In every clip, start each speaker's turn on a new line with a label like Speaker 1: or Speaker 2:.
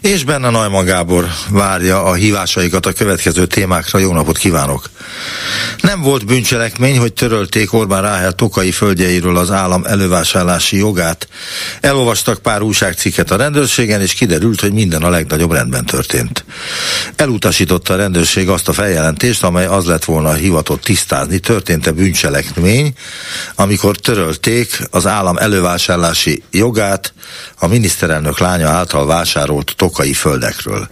Speaker 1: És benne Najman Gábor várja a hívásaikat a következő témákra. Jó napot kívánok! Nem volt bűncselekmény, hogy törölték Orbán Ráhel tokai földjeiről az állam elővásárlási jogát. Elolvastak pár újságcikket a rendőrségen, és kiderült, hogy minden a legnagyobb rendben történt. Elutasította a rendőrség azt a feljelentést, amely az lett volna hivatott tisztázni, történt-e bűncselekmény, amikor törölték az állam elővásárlási jogát a miniszterelnök lánya által vásárolt tokai földekről.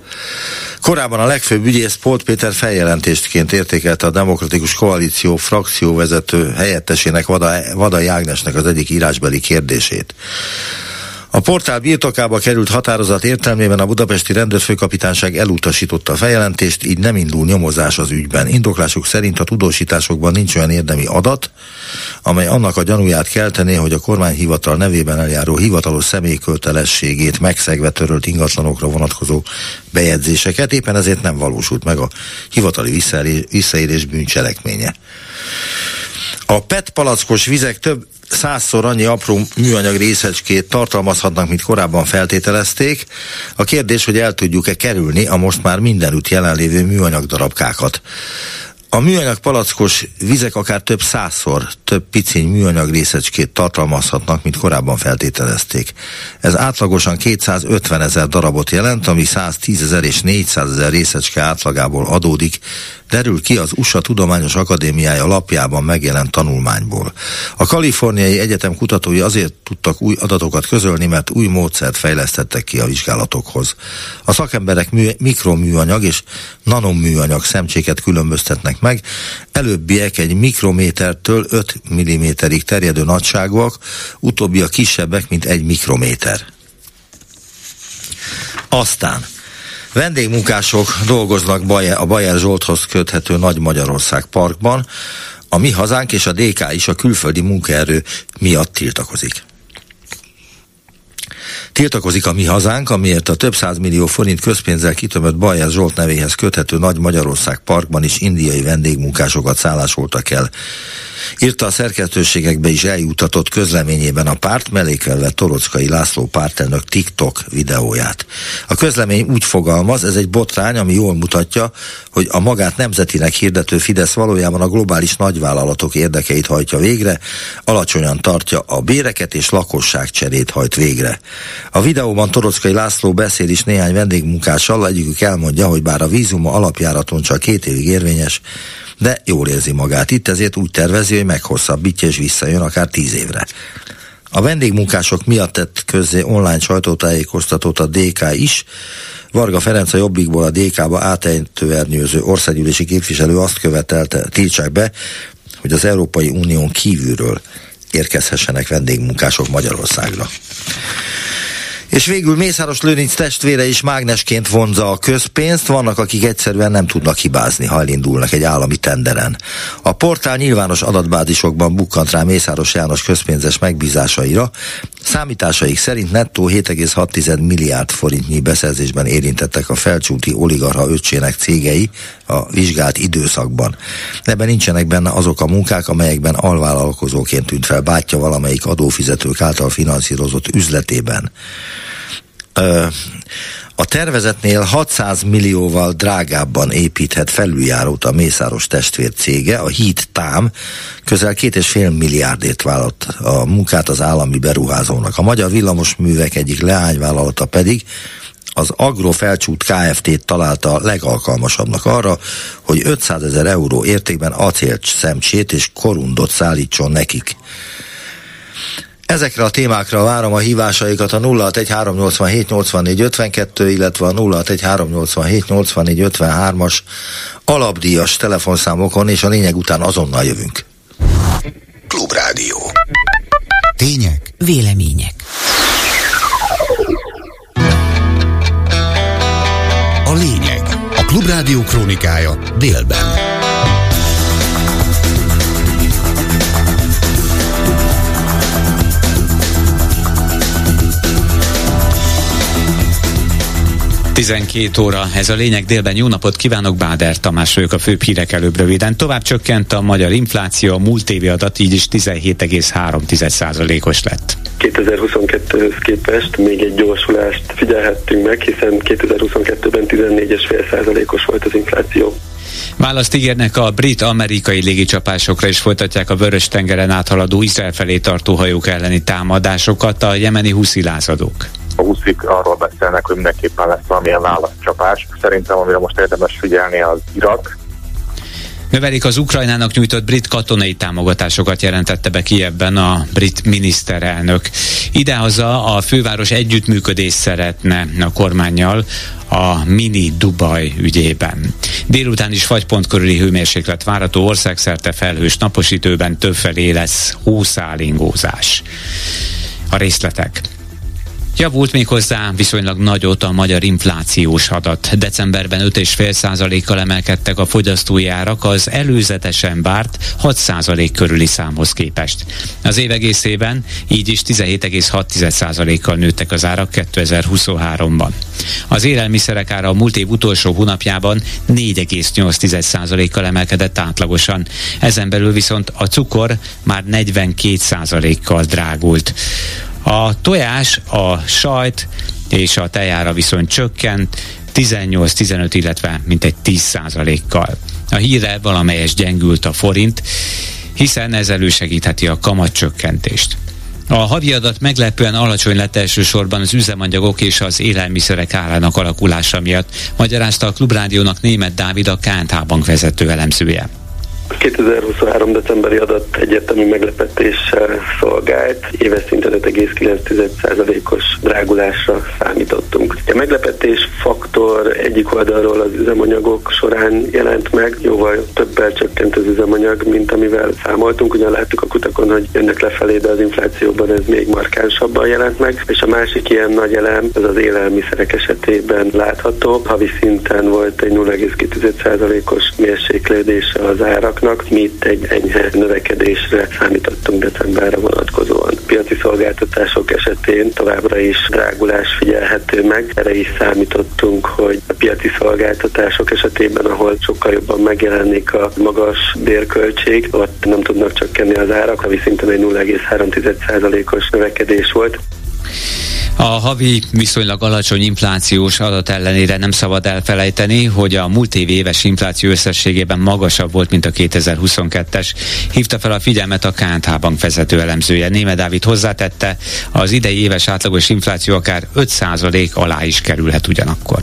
Speaker 1: Korábban a legfőbb ügyész Polt Péter feljelentésként értékelte a Demokratikus Koalíció frakcióvezető helyettesének Vada, Vada Ágnesnek az egyik írásbeli kérdését. A portál birtokába került határozat értelmében a budapesti rendőrfőkapitányság elutasította a feljelentést, így nem indul nyomozás az ügyben. Indoklásuk szerint a tudósításokban nincs olyan érdemi adat, amely annak a gyanúját keltené, hogy a kormányhivatal nevében eljáró hivatalos személykötelességét megszegve törölt ingatlanokra vonatkozó bejegyzéseket, éppen ezért nem valósult meg a hivatali visszaérés bűncselekménye. A PET palackos vizek több százszor annyi apró műanyag részecskét tartalmazhatnak, mint korábban feltételezték. A kérdés, hogy el tudjuk-e kerülni a most már mindenütt jelenlévő műanyag darabkákat. A műanyag palackos vizek akár több százszor több piciny műanyag részecskét tartalmazhatnak, mint korábban feltételezték. Ez átlagosan 250 ezer darabot jelent, ami 110 ezer és 400 ezer részecske átlagából adódik, derül ki az USA Tudományos Akadémiája lapjában megjelent tanulmányból. A Kaliforniai Egyetem kutatói azért tudtak új adatokat közölni, mert új módszert fejlesztettek ki a vizsgálatokhoz. A szakemberek mű, mikroműanyag és nanoműanyag szemcséket különböztetnek meg, előbbiek egy mikrométertől 5 mm-ig terjedő nagyságúak, utóbbiak kisebbek, mint egy mikrométer. Aztán Vendégmunkások dolgoznak a Bajer Zsolthoz köthető Nagy Magyarország parkban. A mi hazánk és a DK is a külföldi munkaerő miatt tiltakozik. Tiltakozik a mi hazánk, amiért a több millió forint közpénzzel kitömött Bajer Zsolt nevéhez köthető Nagy Magyarország parkban is indiai vendégmunkásokat szállásoltak el. Írta a szerkesztőségekbe is eljutatott közleményében a párt, mellékelve Torockai László pártelnök TikTok videóját. A közlemény úgy fogalmaz, ez egy botrány, ami jól mutatja, hogy a magát nemzetinek hirdető Fidesz valójában a globális nagyvállalatok érdekeit hajtja végre, alacsonyan tartja a béreket és lakosságcserét hajt végre. A videóban Torockai László beszél is néhány vendégmunkással, egyikük elmondja, hogy bár a vízuma alapjáraton csak két évig érvényes, de jól érzi magát itt, ezért úgy tervezi, hogy meghosszabbítja és visszajön akár tíz évre. A vendégmunkások miatt tett közzé online sajtótájékoztatót a DK is. Varga Ferenc a Jobbikból a DK-ba átejtőernyőző országgyűlési képviselő azt követelte, tiltsák be, hogy az Európai Unión kívülről érkezhessenek vendégmunkások Magyarországra. És végül Mészáros Lőrinc testvére is mágnesként vonza a közpénzt, vannak, akik egyszerűen nem tudnak hibázni, ha elindulnak egy állami tenderen. A portál nyilvános adatbázisokban bukkant rá Mészáros János közpénzes megbízásaira, Számításaik szerint nettó 7,6 milliárd forintnyi beszerzésben érintettek a felcsúti oligarha öccsének cégei a vizsgált időszakban. Ebben nincsenek benne azok a munkák, amelyekben alvállalkozóként tűnt fel bátyja valamelyik adófizetők által finanszírozott üzletében. A tervezetnél 600 millióval drágábban építhet felüljárót a Mészáros testvér cége, a Híd Tám közel két és fél milliárdért vállalt a munkát az állami beruházónak. A Magyar Villamosművek egyik leányvállalata pedig az Agrofelcsút Kft-t találta legalkalmasabbnak arra, hogy 500 ezer euró értékben acélt szemcsét és korundot szállítson nekik. Ezekre a témákra várom a hívásaikat a 0613878452, illetve a 0613878453-as alapdíjas telefonszámokon, és a lényeg után azonnal jövünk.
Speaker 2: Klubrádió.
Speaker 3: Tények. Vélemények. A lényeg. A Klubrádió krónikája délben.
Speaker 4: 12 óra, ez a lényeg délben. Jó napot kívánok, Báder Tamás vagyok a főbb hírek előbb röviden. Tovább csökkent a magyar infláció, a múlt évi adat így is 17,3%-os lett.
Speaker 5: 2022-höz képest még egy gyorsulást figyelhettünk meg, hiszen 2022-ben 14,5%-os volt az infláció.
Speaker 4: Választ ígérnek a brit-amerikai légicsapásokra és folytatják a vörös tengeren áthaladó Izrael felé tartó hajók elleni támadásokat a jemeni huszi lázadók
Speaker 6: a huszik arról beszélnek, hogy mindenképpen lesz valamilyen válaszcsapás. Szerintem, amire most érdemes figyelni, az Irak,
Speaker 4: Növelik az Ukrajnának nyújtott brit katonai támogatásokat jelentette be Kievben a brit miniszterelnök. Idehaza a főváros együttműködést szeretne a kormányjal a mini Dubaj ügyében. Délután is fagypont körüli hőmérséklet várható országszerte felhős naposítőben többfelé lesz hószálingózás. A részletek. Javult még hozzá viszonylag nagyot a magyar inflációs adat. Decemberben 5,5%-kal emelkedtek a fogyasztói árak az előzetesen várt 6% körüli számhoz képest. Az év egészében így is 17,6%-kal nőttek az árak 2023-ban. Az élelmiszerek ára a múlt év utolsó hónapjában 4,8%-kal emelkedett átlagosan. Ezen belül viszont a cukor már 42%-kal drágult. A tojás, a sajt és a tejára viszont csökkent 18-15, illetve mintegy 10 kal A híre valamelyes gyengült a forint, hiszen ez elősegítheti a kamatcsökkentést. A havi adat meglepően alacsony lett elsősorban az üzemanyagok és az élelmiszerek árának alakulása miatt, magyarázta a Klubrádiónak német Dávid a KNH bank vezető elemzője.
Speaker 5: A 2023. decemberi adat egyértelmű meglepetéssel szolgált. Éves szinten 5,9%-os drágulásra számítottunk. A meglepetés faktor egyik oldalról az üzemanyagok során jelent meg, jóval többel csökkent az üzemanyag, mint amivel számoltunk. Ugyan láttuk a kutakon, hogy jönnek lefelé, de az inflációban ez még markánsabban jelent meg. És a másik ilyen nagy elem, az az élelmiszerek esetében látható. Havi szinten volt egy 0,2%-os mérséklődése az árak áraknak. Mi itt egy enyhe növekedésre számítottunk decemberre vonatkozóan. Piaci szolgáltatások esetén továbbra is drágulás figyelhető meg. Erre is számítottunk, hogy a piaci szolgáltatások esetében, ahol sokkal jobban megjelenik a magas bérköltség, ott nem tudnak csökkenni az árak, ami szintén egy 0,3%-os növekedés volt.
Speaker 4: A havi viszonylag alacsony inflációs adat ellenére nem szabad elfelejteni, hogy a múlt év éves infláció összességében magasabb volt, mint a 2022-es. Hívta fel a figyelmet a KNH bank vezető elemzője. Néme Dávid hozzátette, az idei éves átlagos infláció akár 5% alá is kerülhet ugyanakkor.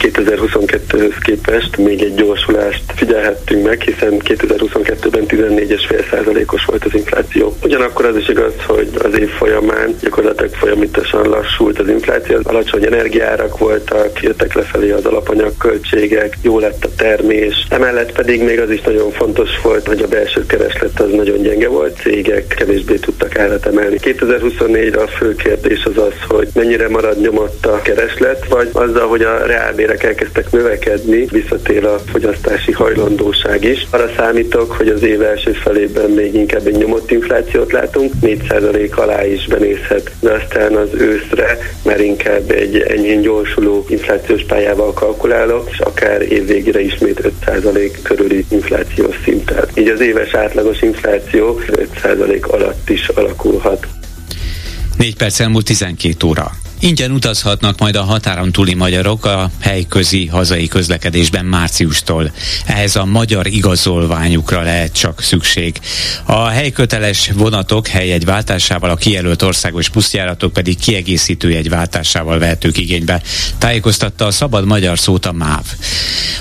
Speaker 5: 2022-höz képest még egy gyorsulást figyelhettünk meg, hiszen 2022-ben 14,5%-os volt az infláció. Ugyanakkor az is igaz, hogy az év folyamán gyakorlatilag folyamatosan lassult az infláció, alacsony energiárak voltak, jöttek lefelé az alapanyagköltségek, jó lett a termés. Emellett pedig még az is nagyon fontos volt, hogy a belső kereslet az nagyon gyenge volt, cégek kevésbé tudtak árat emelni. 2024-re a fő kérdés az az, hogy mennyire marad nyomott a kereslet, vagy azzal, hogy a reálbér bérek elkezdtek növekedni, visszatér a fogyasztási hajlandóság is. Arra számítok, hogy az év első felében még inkább egy nyomott inflációt látunk, 4% alá is benézhet, de aztán az őszre már inkább egy enyhén gyorsuló inflációs pályával kalkulálok, és akár évvégére ismét 5% körüli inflációs szinten. Így az éves átlagos infláció 5% alatt is alakulhat.
Speaker 4: 4 perc elmúlt 12 óra. Ingyen utazhatnak majd a határon túli magyarok a helyközi hazai közlekedésben márciustól. Ehhez a magyar igazolványukra lehet csak szükség. A helyköteles vonatok helyegyváltásával, a kijelölt országos buszjáratok pedig kiegészítő jegyváltásával vehetők igénybe. Tájékoztatta a szabad magyar szót a MÁV.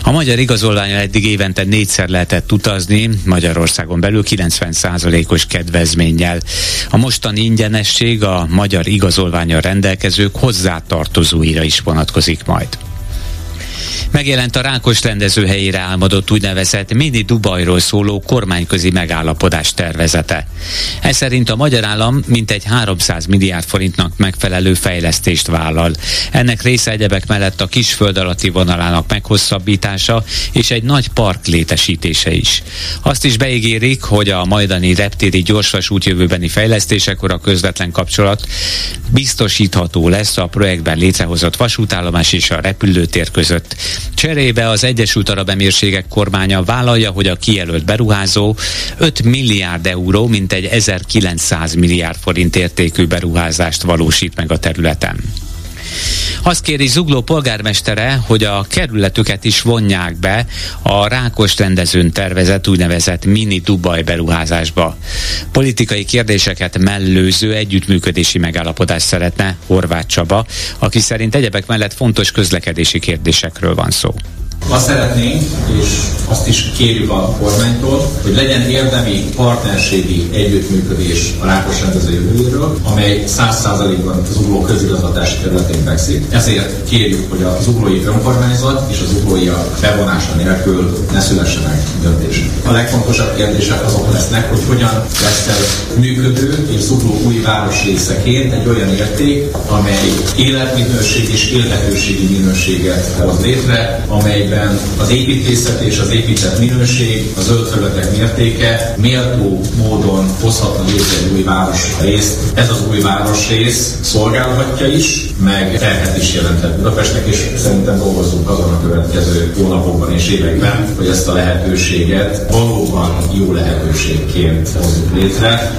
Speaker 4: A magyar igazolványa eddig évente négyszer lehetett utazni, Magyarországon belül 90%-os kedvezménnyel. A mostani ingyenesség a magyar igazolványa rendelkező szereplők hozzátartozóira is vonatkozik majd. Megjelent a Rákos rendezőhelyére álmodott úgynevezett mini Dubajról szóló kormányközi megállapodás tervezete. Ez szerint a magyar állam mintegy 300 milliárd forintnak megfelelő fejlesztést vállal. Ennek része egyebek mellett a kisföld alatti vonalának meghosszabbítása és egy nagy park létesítése is. Azt is beígérik, hogy a majdani reptéri gyorsvasút jövőbeni fejlesztésekor a közvetlen kapcsolat biztosítható lesz a projektben létrehozott vasútállomás és a repülőtér között. Cserébe az Egyesült Arab Emírségek kormánya vállalja, hogy a kijelölt beruházó 5 milliárd euró, mintegy 1900 milliárd forint értékű beruházást valósít meg a területen. Azt kéri Zugló polgármestere, hogy a kerületüket is vonják be a Rákos rendezőn tervezett úgynevezett mini Dubaj beruházásba. Politikai kérdéseket mellőző együttműködési megállapodást szeretne Horváth Csaba, aki szerint egyebek mellett fontos közlekedési kérdésekről van szó.
Speaker 7: Azt szeretnénk, és azt is kérjük a kormánytól, hogy legyen érdemi partnerségi együttműködés a Rákos rendező jövőjéről, amely 100%-ban az ugló közigazgatási területén fekszik. Ezért kérjük, hogy az uglói önkormányzat és az uglói bevonása nélkül ne szülessenek döntések. A legfontosabb kérdések azok lesznek, hogy hogyan lesz ez működő és zugló új városrészeként egy olyan érték, amely életminőség és élhetőségi minőséget hoz létre, amelyben amelyben az építészet és az épített minőség, a zöld területek mértéke méltó módon hozhatna létre egy új városrészt. Ez az új városrész szolgálhatja is, meg terhet is jelentett Budapestnek, és szerintem dolgozunk azon a következő hónapokban és években, hogy ezt a lehetőséget valóban jó lehetőségként hozzuk létre.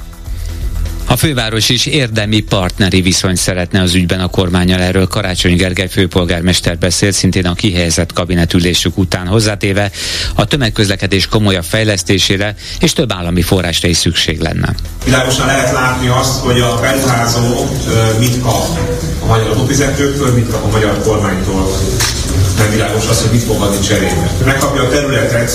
Speaker 4: A főváros is érdemi partneri viszony szeretne az ügyben a kormányal. Erről Karácsony Gergely főpolgármester beszélt szintén a kihelyezett kabinetülésük után hozzátéve a tömegközlekedés komolyabb fejlesztésére és több állami forrásra is szükség lenne.
Speaker 8: Világosan lehet látni azt, hogy a beruházó mit kap a magyar adófizetőktől, mit kap a magyar kormánytól nem világos az, hogy mit fog adni cserébe. Megkapja a területet,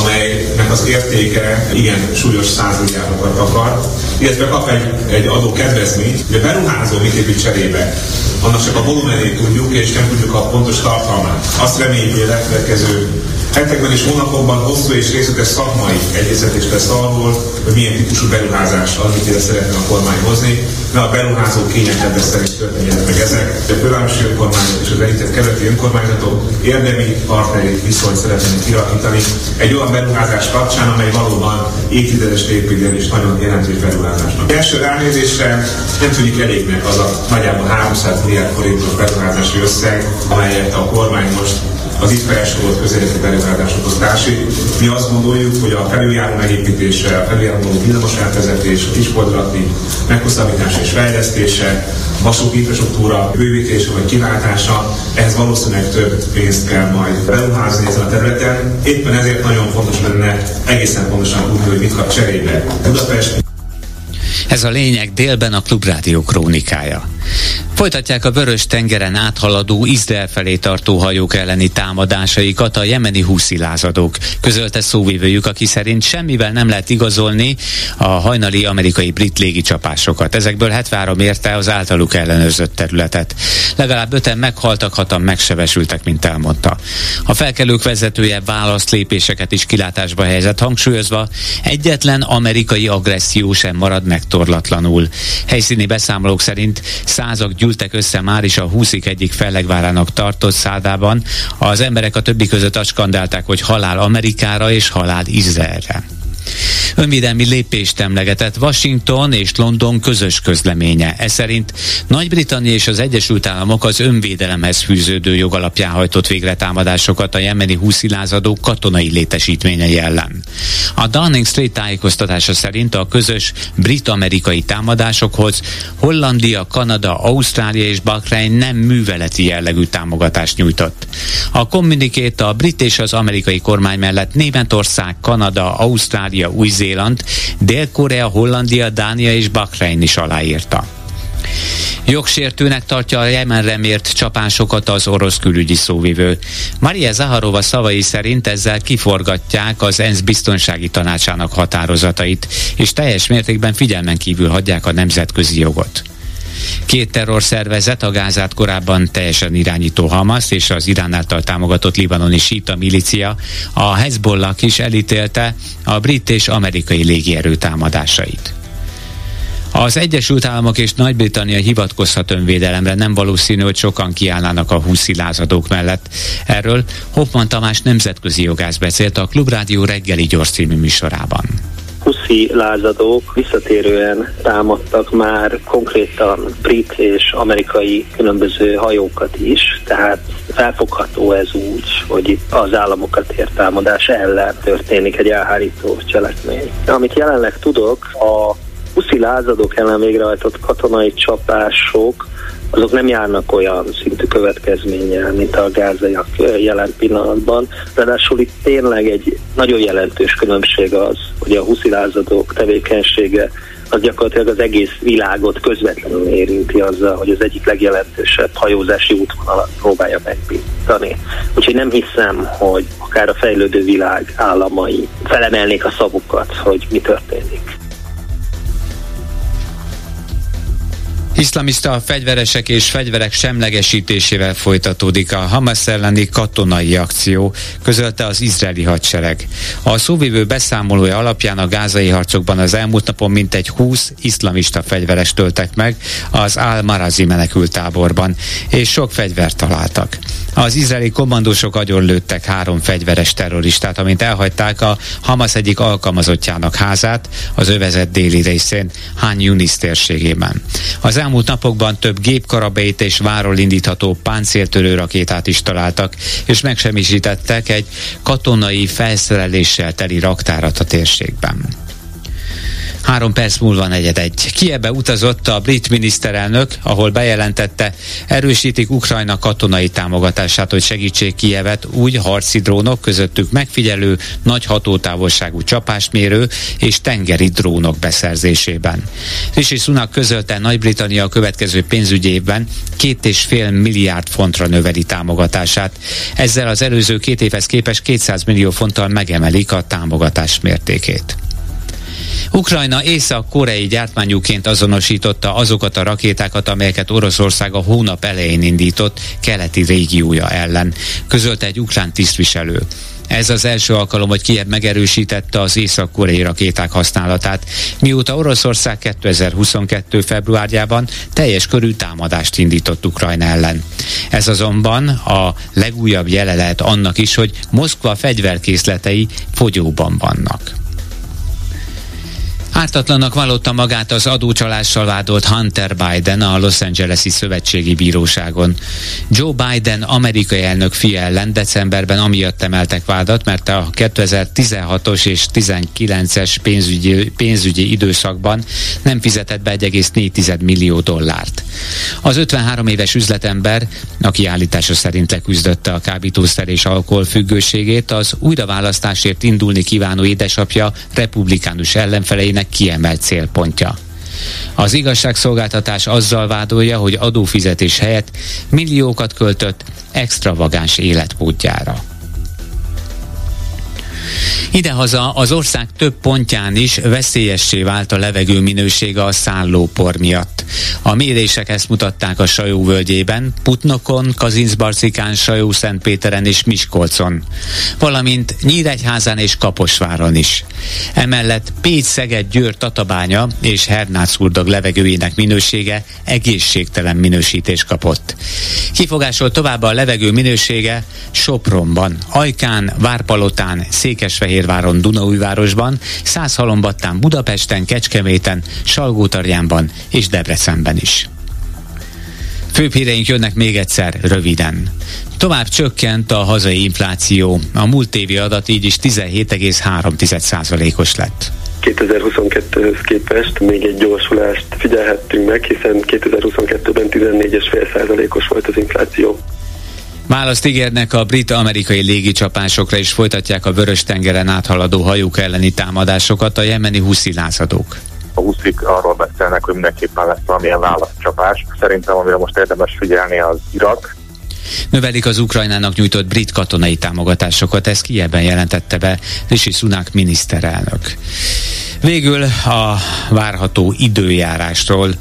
Speaker 8: amelynek az értéke igen súlyos százmilliárdokat akar, illetve kap egy, egy adó kedvezményt, hogy a beruházó mit épít cserébe. Annak csak a volumenét tudjuk, és nem tudjuk a pontos tartalmát. Azt reméljük, hogy a legkövetkező hetekben és hónapokban hosszú és részletes szakmai egyeztetés lesz arról, hogy milyen típusú beruházás az, amit szeretne a kormány hozni, mert a beruházó kényelkedve szerint történjenek meg ezek. De a fővárosi önkormányzat és az említett kerületi önkormányzatok érdemi partneri viszonyt szeretnének kialakítani egy olyan beruházás kapcsán, amely valóban évtizedes építően és nagyon jelentős beruházásnak. Első ránézésre nem tűnik elégnek az a nagyjából 300 milliárd forintos beruházási összeg, amelyet a kormány most az felsorolt közéleti beruházásokhoz társít. Mi azt gondoljuk, hogy a felüljáró megépítése, a felüljáró villamos átvezetés, a kisportrati meghosszabbítás és fejlesztése, vasúti infrastruktúra bővítése vagy kiváltása, ehhez valószínűleg több pénzt kell majd beruházni ezen a területen. Éppen ezért nagyon fontos lenne egészen pontosan tudni, hogy mit kap cserébe. Budapest
Speaker 4: ez a lényeg délben a Klubrádió krónikája. Folytatják a vörös tengeren áthaladó Izrael felé tartó hajók elleni támadásaikat a jemeni húszi lázadók. Közölte szóvívőjük, aki szerint semmivel nem lehet igazolni a hajnali amerikai brit légicsapásokat. Ezekből 73 érte az általuk ellenőrzött területet. Legalább öten meghaltak, hatan megsebesültek, mint elmondta. A felkelők vezetője válaszlépéseket is kilátásba helyezett, hangsúlyozva egyetlen amerikai agresszió sem marad megtorlatlanul. Helyszíni beszámolók szerint százak gyűltek össze már is a húszik egyik fellegvárának tartott szádában. Az emberek a többi között azt skandálták, hogy halál Amerikára és halál Izraelre. Önvédelmi lépést emlegetett Washington és London közös közleménye. Ez szerint Nagy-Britannia és az Egyesült Államok az önvédelemhez fűződő jogalapján hajtott végre támadásokat a jemeni húszilázadó katonai létesítményei ellen. A Downing Street tájékoztatása szerint a közös brit-amerikai támadásokhoz Hollandia, Kanada, Ausztrália és Bahrein nem műveleti jellegű támogatást nyújtott. A kommunikét a brit és az amerikai kormány mellett Németország, Kanada, Ausztrália, Új-Zéland, Dél-Korea, Hollandia, Dánia és Bahrein is aláírta. Jogsértőnek tartja a Jemenre mért csapásokat az orosz külügyi szóvivő. Maria Zaharova szavai szerint ezzel kiforgatják az ENSZ biztonsági tanácsának határozatait, és teljes mértékben figyelmen kívül hagyják a nemzetközi jogot. Két terrorszervezet, a Gázát korábban teljesen irányító Hamas és az Irán által támogatott libanoni síta milícia, a Hezbollah is elítélte a brit és amerikai légierő támadásait. Az Egyesült Államok és Nagy-Britannia hivatkozhat önvédelemre, nem valószínű, hogy sokan kiállnának a húszi lázadók mellett. Erről Hoffman Tamás nemzetközi jogász beszélt a Klubrádió reggeli gyors című műsorában
Speaker 9: huszi lázadók visszatérően támadtak már konkrétan brit és amerikai különböző hajókat is, tehát felfogható ez úgy, hogy itt az államokat ért támadás ellen történik egy elhárító cselekmény. Amit jelenleg tudok, a huszi lázadók ellen végrehajtott katonai csapások azok nem járnak olyan szintű következménnyel, mint a gázaiak jelen pillanatban. Ráadásul itt tényleg egy nagyon jelentős különbség az, hogy a huszi lázadók tevékenysége az gyakorlatilag az egész világot közvetlenül érinti azzal, hogy az egyik legjelentősebb hajózási útvonalat próbálja megbítani. Úgyhogy nem hiszem, hogy akár a fejlődő világ államai felemelnék a szavukat, hogy mi történik.
Speaker 4: Iszlamista fegyveresek és fegyverek semlegesítésével folytatódik a Hamas elleni katonai akció, közölte az izraeli hadsereg. A szóvivő beszámolója alapján a gázai harcokban az elmúlt napon mintegy 20 iszlamista fegyveres töltek meg az Al-Marazi menekültáborban, és sok fegyvert találtak. Az izraeli kommandósok agyonlőttek három fegyveres terroristát, amint elhagyták a Hamas egyik alkalmazottjának házát az övezet déli részén, Han Yunis térségében. Az elmúlt napokban több gépkarabét és váról indítható páncéltörő rakétát is találtak, és megsemmisítettek egy katonai felszereléssel teli raktárat a térségben. Három perc múlva negyed egy. Kiebe utazott a brit miniszterelnök, ahol bejelentette, erősítik Ukrajna katonai támogatását, hogy segítsék Kievet úgy harci drónok közöttük megfigyelő, nagy hatótávolságú csapásmérő és tengeri drónok beszerzésében. Rishi Sunak közölte Nagy-Britannia a következő pénzügyi évben két és fél milliárd fontra növeli támogatását. Ezzel az előző két évhez képest 200 millió fonttal megemelik a támogatás mértékét. Ukrajna észak-koreai gyártmányúként azonosította azokat a rakétákat, amelyeket Oroszország a hónap elején indított keleti régiója ellen, közölte egy ukrán tisztviselő. Ez az első alkalom, hogy Kiev megerősítette az észak-koreai rakéták használatát, mióta Oroszország 2022. februárjában teljes körű támadást indított Ukrajna ellen. Ez azonban a legújabb jele lehet annak is, hogy Moszkva fegyverkészletei fogyóban vannak. Ártatlannak vallotta magát az adócsalással vádolt Hunter Biden a Los Angeles-i Szövetségi Bíróságon. Joe Biden amerikai elnök fia ellen decemberben amiatt emeltek vádat, mert a 2016-os és 19-es pénzügyi, pénzügyi időszakban nem fizetett be 1,4 millió dollárt. Az 53 éves üzletember, aki állítása szerint leküzdötte a kábítószer és alkohol függőségét, az újraválasztásért indulni kívánó édesapja republikánus ellenfeleinek kiemelt célpontja. Az igazságszolgáltatás azzal vádolja, hogy adófizetés helyett milliókat költött extravagáns életmódjára. Idehaza az ország több pontján is veszélyessé vált a levegő minősége a szállópor miatt. A mérések ezt mutatták a Sajó völgyében, Putnokon, Kazincbarcikán, Sajó Szentpéteren és Miskolcon, valamint Nyíregyházán és Kaposváron is. Emellett Pécs, Szeged, Győr, Tatabánya és Hernác urdag levegőjének minősége egészségtelen minősítés kapott. Kifogásolt tovább a levegő minősége Sopronban, Ajkán, Várpalotán, Székesfehérváron, Dunaújvárosban, Százhalombattán, Budapesten, Kecskeméten, Salgótarjánban és Debrecenben is. Főbb híreink jönnek még egyszer, röviden. Tovább csökkent a hazai infláció. A múlt évi adat így is 17,3%-os lett.
Speaker 5: 2022-höz képest még egy gyorsulást figyelhettünk meg, hiszen 2022-ben 14,5%-os volt az infláció.
Speaker 4: Választ ígérnek a brit-amerikai légicsapásokra és folytatják a Vörös-tengeren áthaladó hajók elleni támadásokat a jemeni huszi lázadók
Speaker 6: a huszik arról beszélnek, hogy mindenképpen lesz valamilyen válaszcsapás. Szerintem, amire most érdemes figyelni, az Irak,
Speaker 4: Növelik az Ukrajnának nyújtott brit katonai támogatásokat, ezt Kievben jelentette be Rishi Sunak miniszterelnök. Végül a várható időjárásról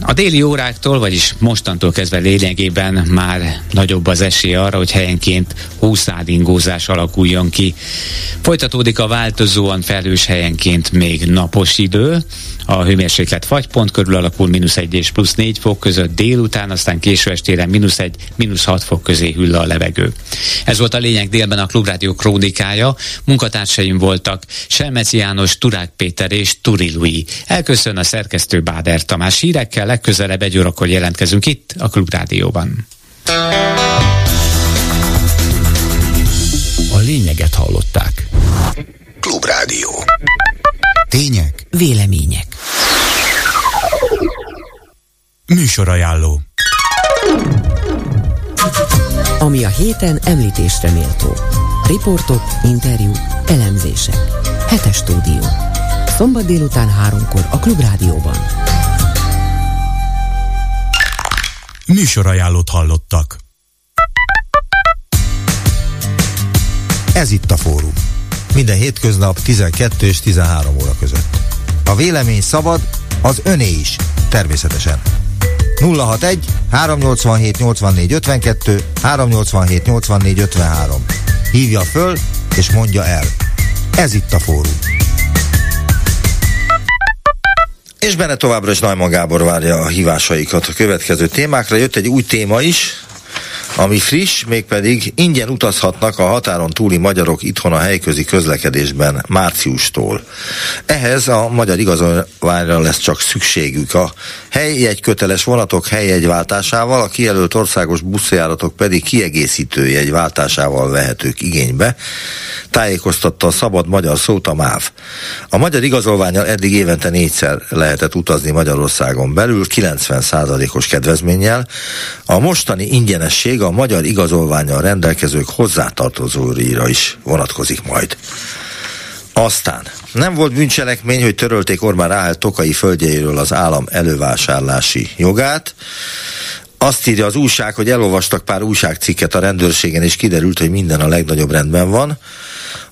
Speaker 4: A déli óráktól, vagyis mostantól kezdve lényegében már nagyobb az esély arra, hogy helyenként húszádingózás alakuljon ki. Folytatódik a változóan felhős helyenként még napos idő, a hőmérséklet fagypont körül alakul mínusz 1 és plusz 4 fok között délután, aztán késő estére mínusz 1, mínusz 6 fok közé hüll a levegő. Ez volt a lényeg délben a Klubrádió krónikája. Munkatársaim voltak Selmeci János, Turák Péter és Turi Louis. Elköszön a szerkesztő Báder Tamás hírekkel, legközelebb egy órakor jelentkezünk itt a Klubrádióban.
Speaker 3: A lényeget hallották.
Speaker 2: Klubrádió.
Speaker 3: Tények.
Speaker 10: Vélemények.
Speaker 3: Műsorajánló.
Speaker 10: Ami a héten említésre méltó. Riportok, interjú, elemzések. Hetes stúdió. Szombat délután háromkor a Klubrádióban.
Speaker 3: Műsorajánlót hallottak.
Speaker 1: Ez itt a fórum. Minden hétköznap 12 és 13 óra között. A vélemény szabad, az öné is, természetesen. 061 387 84 52 387 84 53. Hívja föl és mondja el. Ez itt a fórum. És benne továbbra is Najman Gábor várja a hívásaikat a következő témákra. Jött egy új téma is, ami friss, mégpedig ingyen utazhatnak a határon túli magyarok itthon a helyközi közlekedésben márciustól. Ehhez a magyar igazolványra lesz csak szükségük. A helyjegy köteles vonatok helyjegyváltásával, a kijelölt országos buszjáratok pedig kiegészítő jegyváltásával vehetők igénybe, tájékoztatta a szabad magyar szót a MÁV. A magyar igazolványal eddig évente négyszer lehetett utazni Magyarországon belül, 90%-os kedvezménnyel. A mostani ingyenesség a magyar igazolványal rendelkezők hozzátartozóira is vonatkozik majd. Aztán nem volt bűncselekmény, hogy törölték Orbán Ráhel Tokai földjeiről az állam elővásárlási jogát. Azt írja az újság, hogy elolvastak pár újságcikket a rendőrségen, és kiderült, hogy minden a legnagyobb rendben van.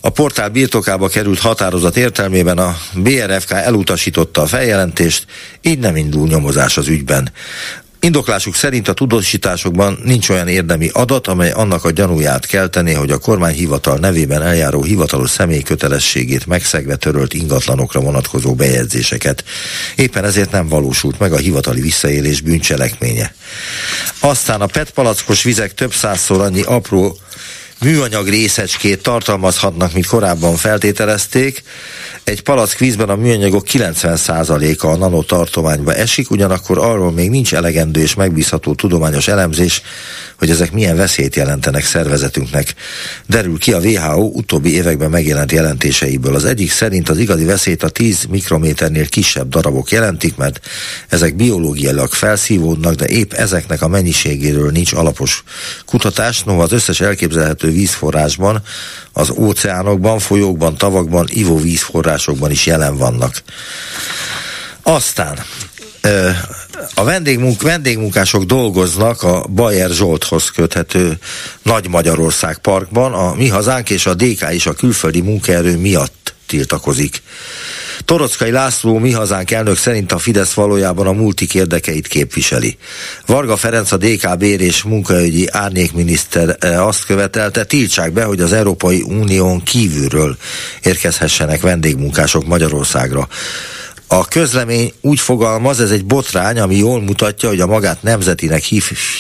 Speaker 1: A portál birtokába került határozat értelmében a BRFK elutasította a feljelentést, így nem indul nyomozás az ügyben. Indoklásuk szerint a tudósításokban nincs olyan érdemi adat, amely annak a gyanúját keltené, hogy a kormányhivatal nevében eljáró hivatalos személy kötelességét megszegve törölt ingatlanokra vonatkozó bejegyzéseket. Éppen ezért nem valósult meg a hivatali visszaélés bűncselekménye. Aztán a PET palackos vizek több százszor annyi apró műanyag részecskét tartalmazhatnak, mint korábban feltételezték. Egy palack vízben a műanyagok 90%-a a nanotartományba esik, ugyanakkor arról még nincs elegendő és megbízható tudományos elemzés, hogy ezek milyen veszélyt jelentenek szervezetünknek. Derül ki a WHO utóbbi években megjelent jelentéseiből. Az egyik szerint az igazi veszélyt a 10 mikrométernél kisebb darabok jelentik, mert ezek biológiailag felszívódnak, de épp ezeknek a mennyiségéről nincs alapos kutatás, noha az összes elképzelhető vízforrásban, az óceánokban, folyókban, tavakban, ivóvízforrásokban is jelen vannak. Aztán a vendégmunk, vendégmunkások dolgoznak a Bayer Zsolthoz köthető Nagy Magyarország parkban, a Mi Hazánk és a DK is a külföldi munkaerő miatt tiltakozik. Torockai László Mi Hazánk elnök szerint a Fidesz valójában a multik érdekeit képviseli. Varga Ferenc a DK bér és munkaügyi árnyékminiszter azt követelte, tiltsák be, hogy az Európai Unión kívülről érkezhessenek vendégmunkások Magyarországra. A közlemény úgy fogalmaz, ez egy botrány, ami jól mutatja, hogy a magát nemzetinek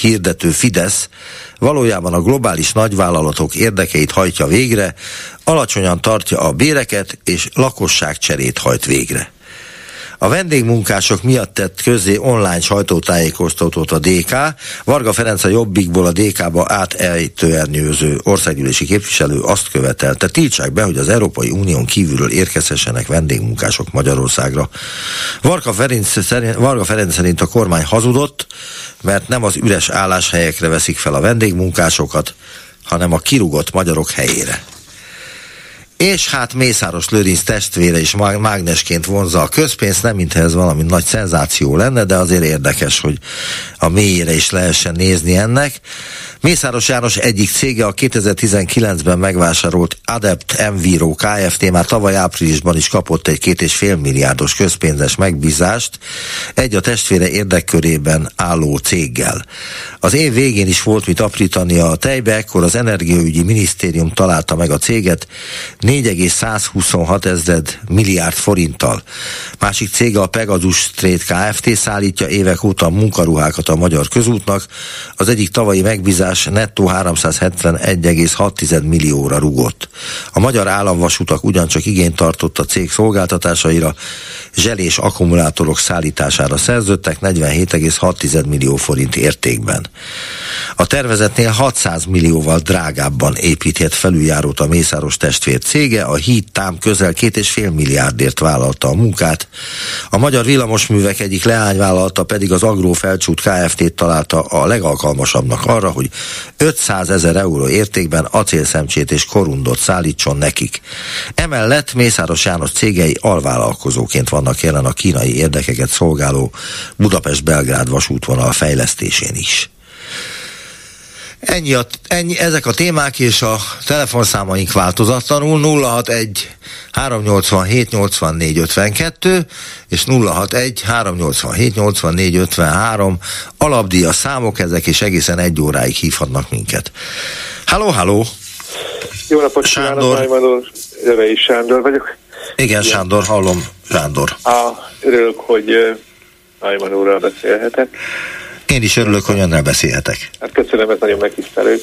Speaker 1: hirdető Fidesz valójában a globális nagyvállalatok érdekeit hajtja végre, alacsonyan tartja a béreket és lakosságcserét hajt végre. A vendégmunkások miatt tett közé online sajtótájékoztatót a DK. Varga Ferenc a Jobbikból a DK-ba átejtőernyőző országgyűlési képviselő azt követelte, tiltsák be, hogy az Európai Unión kívülről érkezhessenek vendégmunkások Magyarországra. Varga Ferenc, szerint, Varga Ferenc szerint a kormány hazudott, mert nem az üres álláshelyekre veszik fel a vendégmunkásokat, hanem a kirugott magyarok helyére és hát Mészáros Lőrinc testvére is mágnesként vonza a közpénzt, nem mintha ez valami nagy szenzáció lenne, de azért érdekes, hogy a mélyére is lehessen nézni ennek, Mészáros János egyik cége a 2019-ben megvásárolt Adept Enviro Kft. már tavaly áprilisban is kapott egy két és fél milliárdos közpénzes megbízást egy a testvére érdekkörében álló céggel. Az év végén is volt mit aprítani a tejbe, ekkor az Energiaügyi Minisztérium találta meg a céget 4,126 ezred milliárd forinttal. Másik cége a Pegasus Trade Kft. szállítja évek óta munkaruhákat a magyar közútnak, az egyik tavalyi megbízás nettó 371,6 millióra rugott. A magyar államvasutak ugyancsak igényt tartott a cég szolgáltatásaira, zselés akkumulátorok szállítására szerződtek 47,6 millió forint értékben. A tervezetnél 600 millióval drágábban építhet felüljárót a Mészáros testvér cége, a híd tám közel két és fél milliárdért vállalta a munkát. A magyar villamosművek egyik leányvállalta pedig az Agró Felcsút Kft-t találta a legalkalmasabbnak arra, hogy 500 ezer euró értékben acélszemcsét és korundot szállítson nekik. Emellett Mészáros János cégei alvállalkozóként vannak jelen a kínai érdekeket szolgáló Budapest-Belgrád vasútvonal fejlesztésén is. Ennyi, a, ennyi, ezek a témák és a telefonszámaink változatlanul 061 387 84 52 és 061 387 84 53 alapdíja számok ezek és egészen egy óráig hívhatnak minket. Halló, halló!
Speaker 11: Jó napot Sándor. kívánok, Sándor vagyok.
Speaker 1: Igen, Igen, Sándor, hallom, Sándor.
Speaker 11: Á, örülök, hogy Najman úrral beszélhetek.
Speaker 1: Én is örülök, hogy önnel beszélhetek.
Speaker 11: Hát köszönöm, ez nagyon megtisztelő.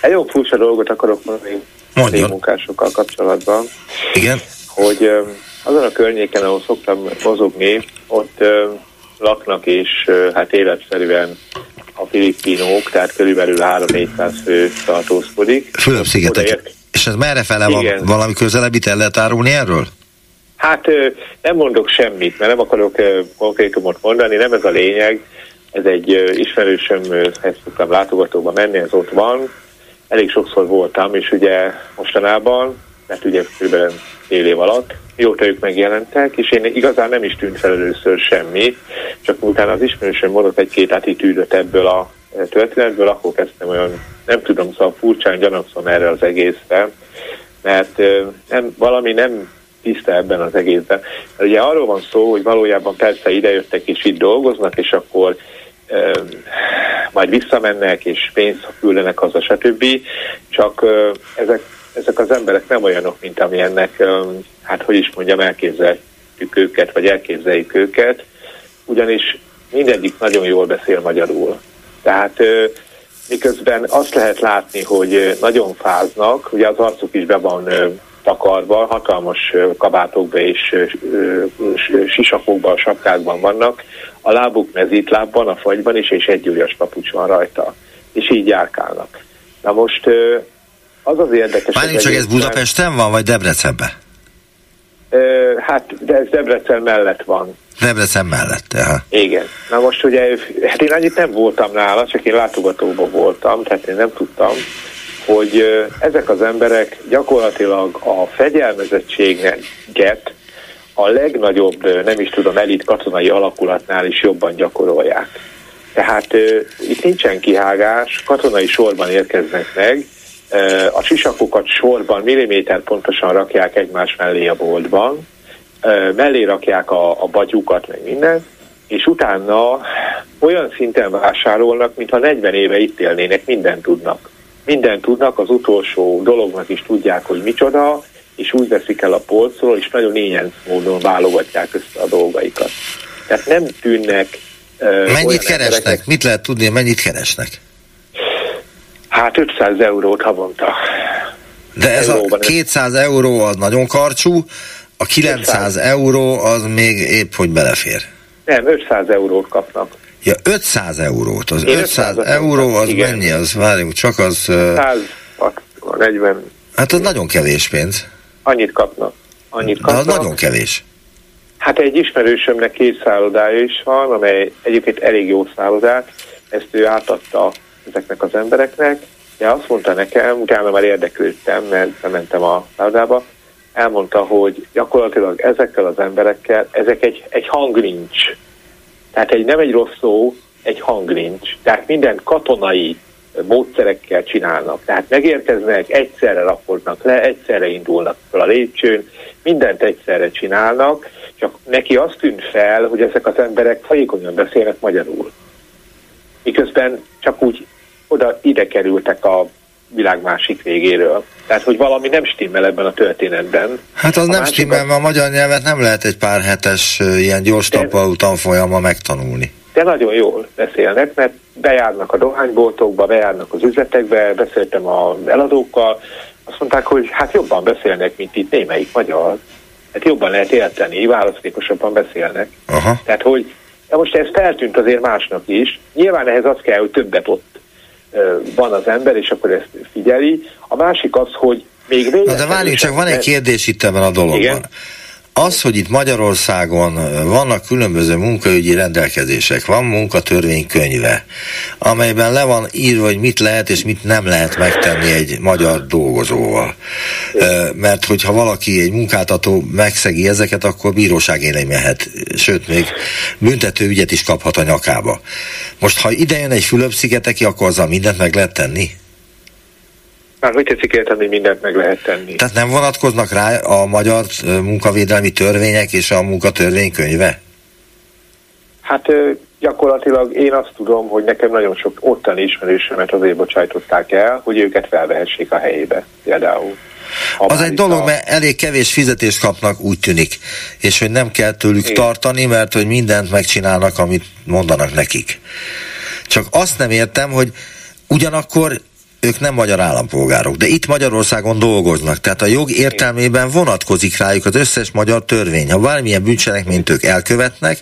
Speaker 11: Egy jó furcsa dolgot akarok mondani a munkásokkal kapcsolatban.
Speaker 1: Igen.
Speaker 11: Hogy azon a környéken, ahol szoktam mozogni, ott laknak és hát életszerűen a filippinók, tehát körülbelül 3-400 fő tartózkodik.
Speaker 1: Fülöp-szigetek. És ez merre fele van? Valami közelebbit el lehet árulni erről?
Speaker 11: Hát nem mondok semmit, mert nem akarok konkrétumot mondani, nem ez a lényeg. Ez egy ismerősömhez tudtam látogatóba menni, ez ott van. Elég sokszor voltam, és ugye mostanában, mert ugye kb. fél év alatt, mióta ők megjelentek, és én igazán nem is tűnt fel először semmi, csak utána az ismerősöm mondott egy-két attitűdöt ebből a történetből, akkor kezdtem olyan, nem tudom, szóval furcsán gyanakszom erre az egészre, mert nem, valami nem tiszta ebben az egészben. Ugye arról van szó, hogy valójában persze idejöttek és itt dolgoznak, és akkor majd visszamennek, és pénzt küldenek haza, stb. Csak ezek, ezek az emberek nem olyanok, mint amilyennek, hát hogy is mondjam, elképzeljük őket, vagy elképzeljük őket, ugyanis mindegyik nagyon jól beszél magyarul. Tehát miközben azt lehet látni, hogy nagyon fáznak, ugye az arcuk is be van takarva, hatalmas kabátokba és sisakokban, sapkákban vannak, a lábuk mezítlábban, a fagyban is, és egy ujjas papucs van rajta. És így járkálnak. Na most az az érdekes...
Speaker 1: Mármint csak ez Budapesten van, vagy Debrecenben?
Speaker 11: Hát, de ez Debrecen mellett van.
Speaker 1: Debrecen mellett, aha.
Speaker 11: Igen. Na most ugye, hát én annyit nem voltam nála, csak én látogatóban voltam, tehát én nem tudtam, hogy ezek az emberek gyakorlatilag a fegyelmezettséget a legnagyobb, nem is tudom, elit katonai alakulatnál is jobban gyakorolják. Tehát itt nincsen kihágás, katonai sorban érkeznek meg, a sisakokat sorban milliméter pontosan rakják egymás mellé a boltban, mellé rakják a, a batyukat, meg minden, és utána olyan szinten vásárolnak, mintha 40 éve itt élnének, mindent tudnak. Mindent tudnak, az utolsó dolognak is tudják, hogy micsoda, és úgy veszik el a polcról, és nagyon ilyen módon válogatják össze a dolgaikat. Tehát nem tűnnek...
Speaker 1: Uh, mennyit keresnek? Embereket, Mit lehet tudni, mennyit keresnek?
Speaker 11: Hát 500 eurót havonta.
Speaker 1: De ez Euróban a 200 euró az nagyon karcsú, a 900 500. euró az még épp hogy belefér.
Speaker 11: Nem, 500 eurót kapnak.
Speaker 1: Ja, 500 eurót. Az 500, 500 euró az igen. mennyi? Az várjunk, csak az...
Speaker 11: 140.
Speaker 1: Hát az nagyon kevés pénz.
Speaker 11: Annyit kapnak. Annyit kapnak.
Speaker 1: De az nagyon kevés.
Speaker 11: Hát egy ismerősömnek két szállodája is van, amely egyébként elég jó szállodák, ezt ő átadta ezeknek az embereknek, de azt mondta nekem, utána már érdeklődtem, mert bementem a szállodába, elmondta, hogy gyakorlatilag ezekkel az emberekkel, ezek egy, egy hang nincs. Tehát egy, nem egy rossz szó, egy hang. Tehát minden katonai módszerekkel csinálnak. Tehát megérkeznek, egyszerre rakodnak le, egyszerre indulnak fel a lépcsőn, mindent egyszerre csinálnak, csak neki azt tűnt fel, hogy ezek az emberek folyékonyan beszélnek magyarul. Miközben csak úgy oda ide kerültek a világ másik végéről. Tehát, hogy valami nem stimmel ebben a történetben.
Speaker 3: Hát az a nem stimmel, mert a magyar nyelvet nem lehet egy pár hetes ilyen gyors tapalú tanfolyama megtanulni.
Speaker 11: De nagyon jól beszélnek, mert bejárnak a dohányboltokba, bejárnak az üzletekbe, beszéltem az eladókkal, azt mondták, hogy hát jobban beszélnek, mint itt némelyik magyar. Hát jobban lehet érteni, választékosabban beszélnek.
Speaker 3: Aha.
Speaker 11: Tehát, hogy de most ez feltűnt azért másnak is. Nyilván ehhez az kell, hogy többet ott van az ember, és akkor ezt figyeli. A másik az, hogy még
Speaker 3: Na de várjunk, csak van egy kérdés itt ebben a dologban. Igen? Az, hogy itt Magyarországon vannak különböző munkaügyi rendelkezések, van munkatörvénykönyve, amelyben le van írva, hogy mit lehet és mit nem lehet megtenni egy magyar dolgozóval. Mert hogyha valaki, egy munkáltató megszegi ezeket, akkor bíróság élé mehet, sőt, még büntető ügyet is kaphat a nyakába. Most, ha ide jön egy Fülöp-szigeteki, akkor azzal mindent meg lehet tenni?
Speaker 11: Már hogy tetszik érteni, mindent meg lehet tenni.
Speaker 3: Tehát nem vonatkoznak rá a magyar munkavédelmi törvények és a munkatörvénykönyve?
Speaker 11: Hát gyakorlatilag én azt tudom, hogy nekem nagyon sok ottani ismerősömet azért bocsájtották el, hogy őket felvehessék a helyébe például.
Speaker 3: Az egy dolog, mert elég kevés fizetést kapnak, úgy tűnik, és hogy nem kell tőlük Igen. tartani, mert hogy mindent megcsinálnak, amit mondanak nekik. Csak azt nem értem, hogy ugyanakkor ők nem magyar állampolgárok, de itt Magyarországon dolgoznak, tehát a jog értelmében vonatkozik rájuk az összes magyar törvény. Ha bármilyen bűncselekményt ők elkövetnek,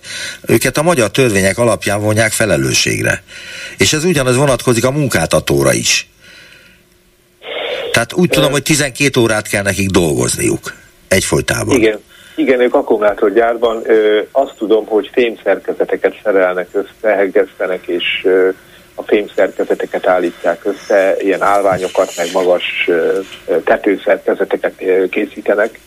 Speaker 3: őket a magyar törvények alapján vonják felelősségre. És ez ugyanaz vonatkozik a munkáltatóra is. Tehát úgy tudom, hogy 12 órát kell nekik dolgozniuk egyfolytában.
Speaker 11: Igen. Igen, ők akkumulátorgyárban ö, azt tudom, hogy fémszerkezeteket szerelnek össze, és ö, a fémszerkezeteket állítják össze, ilyen állványokat, meg magas tetőszerkezeteket készítenek,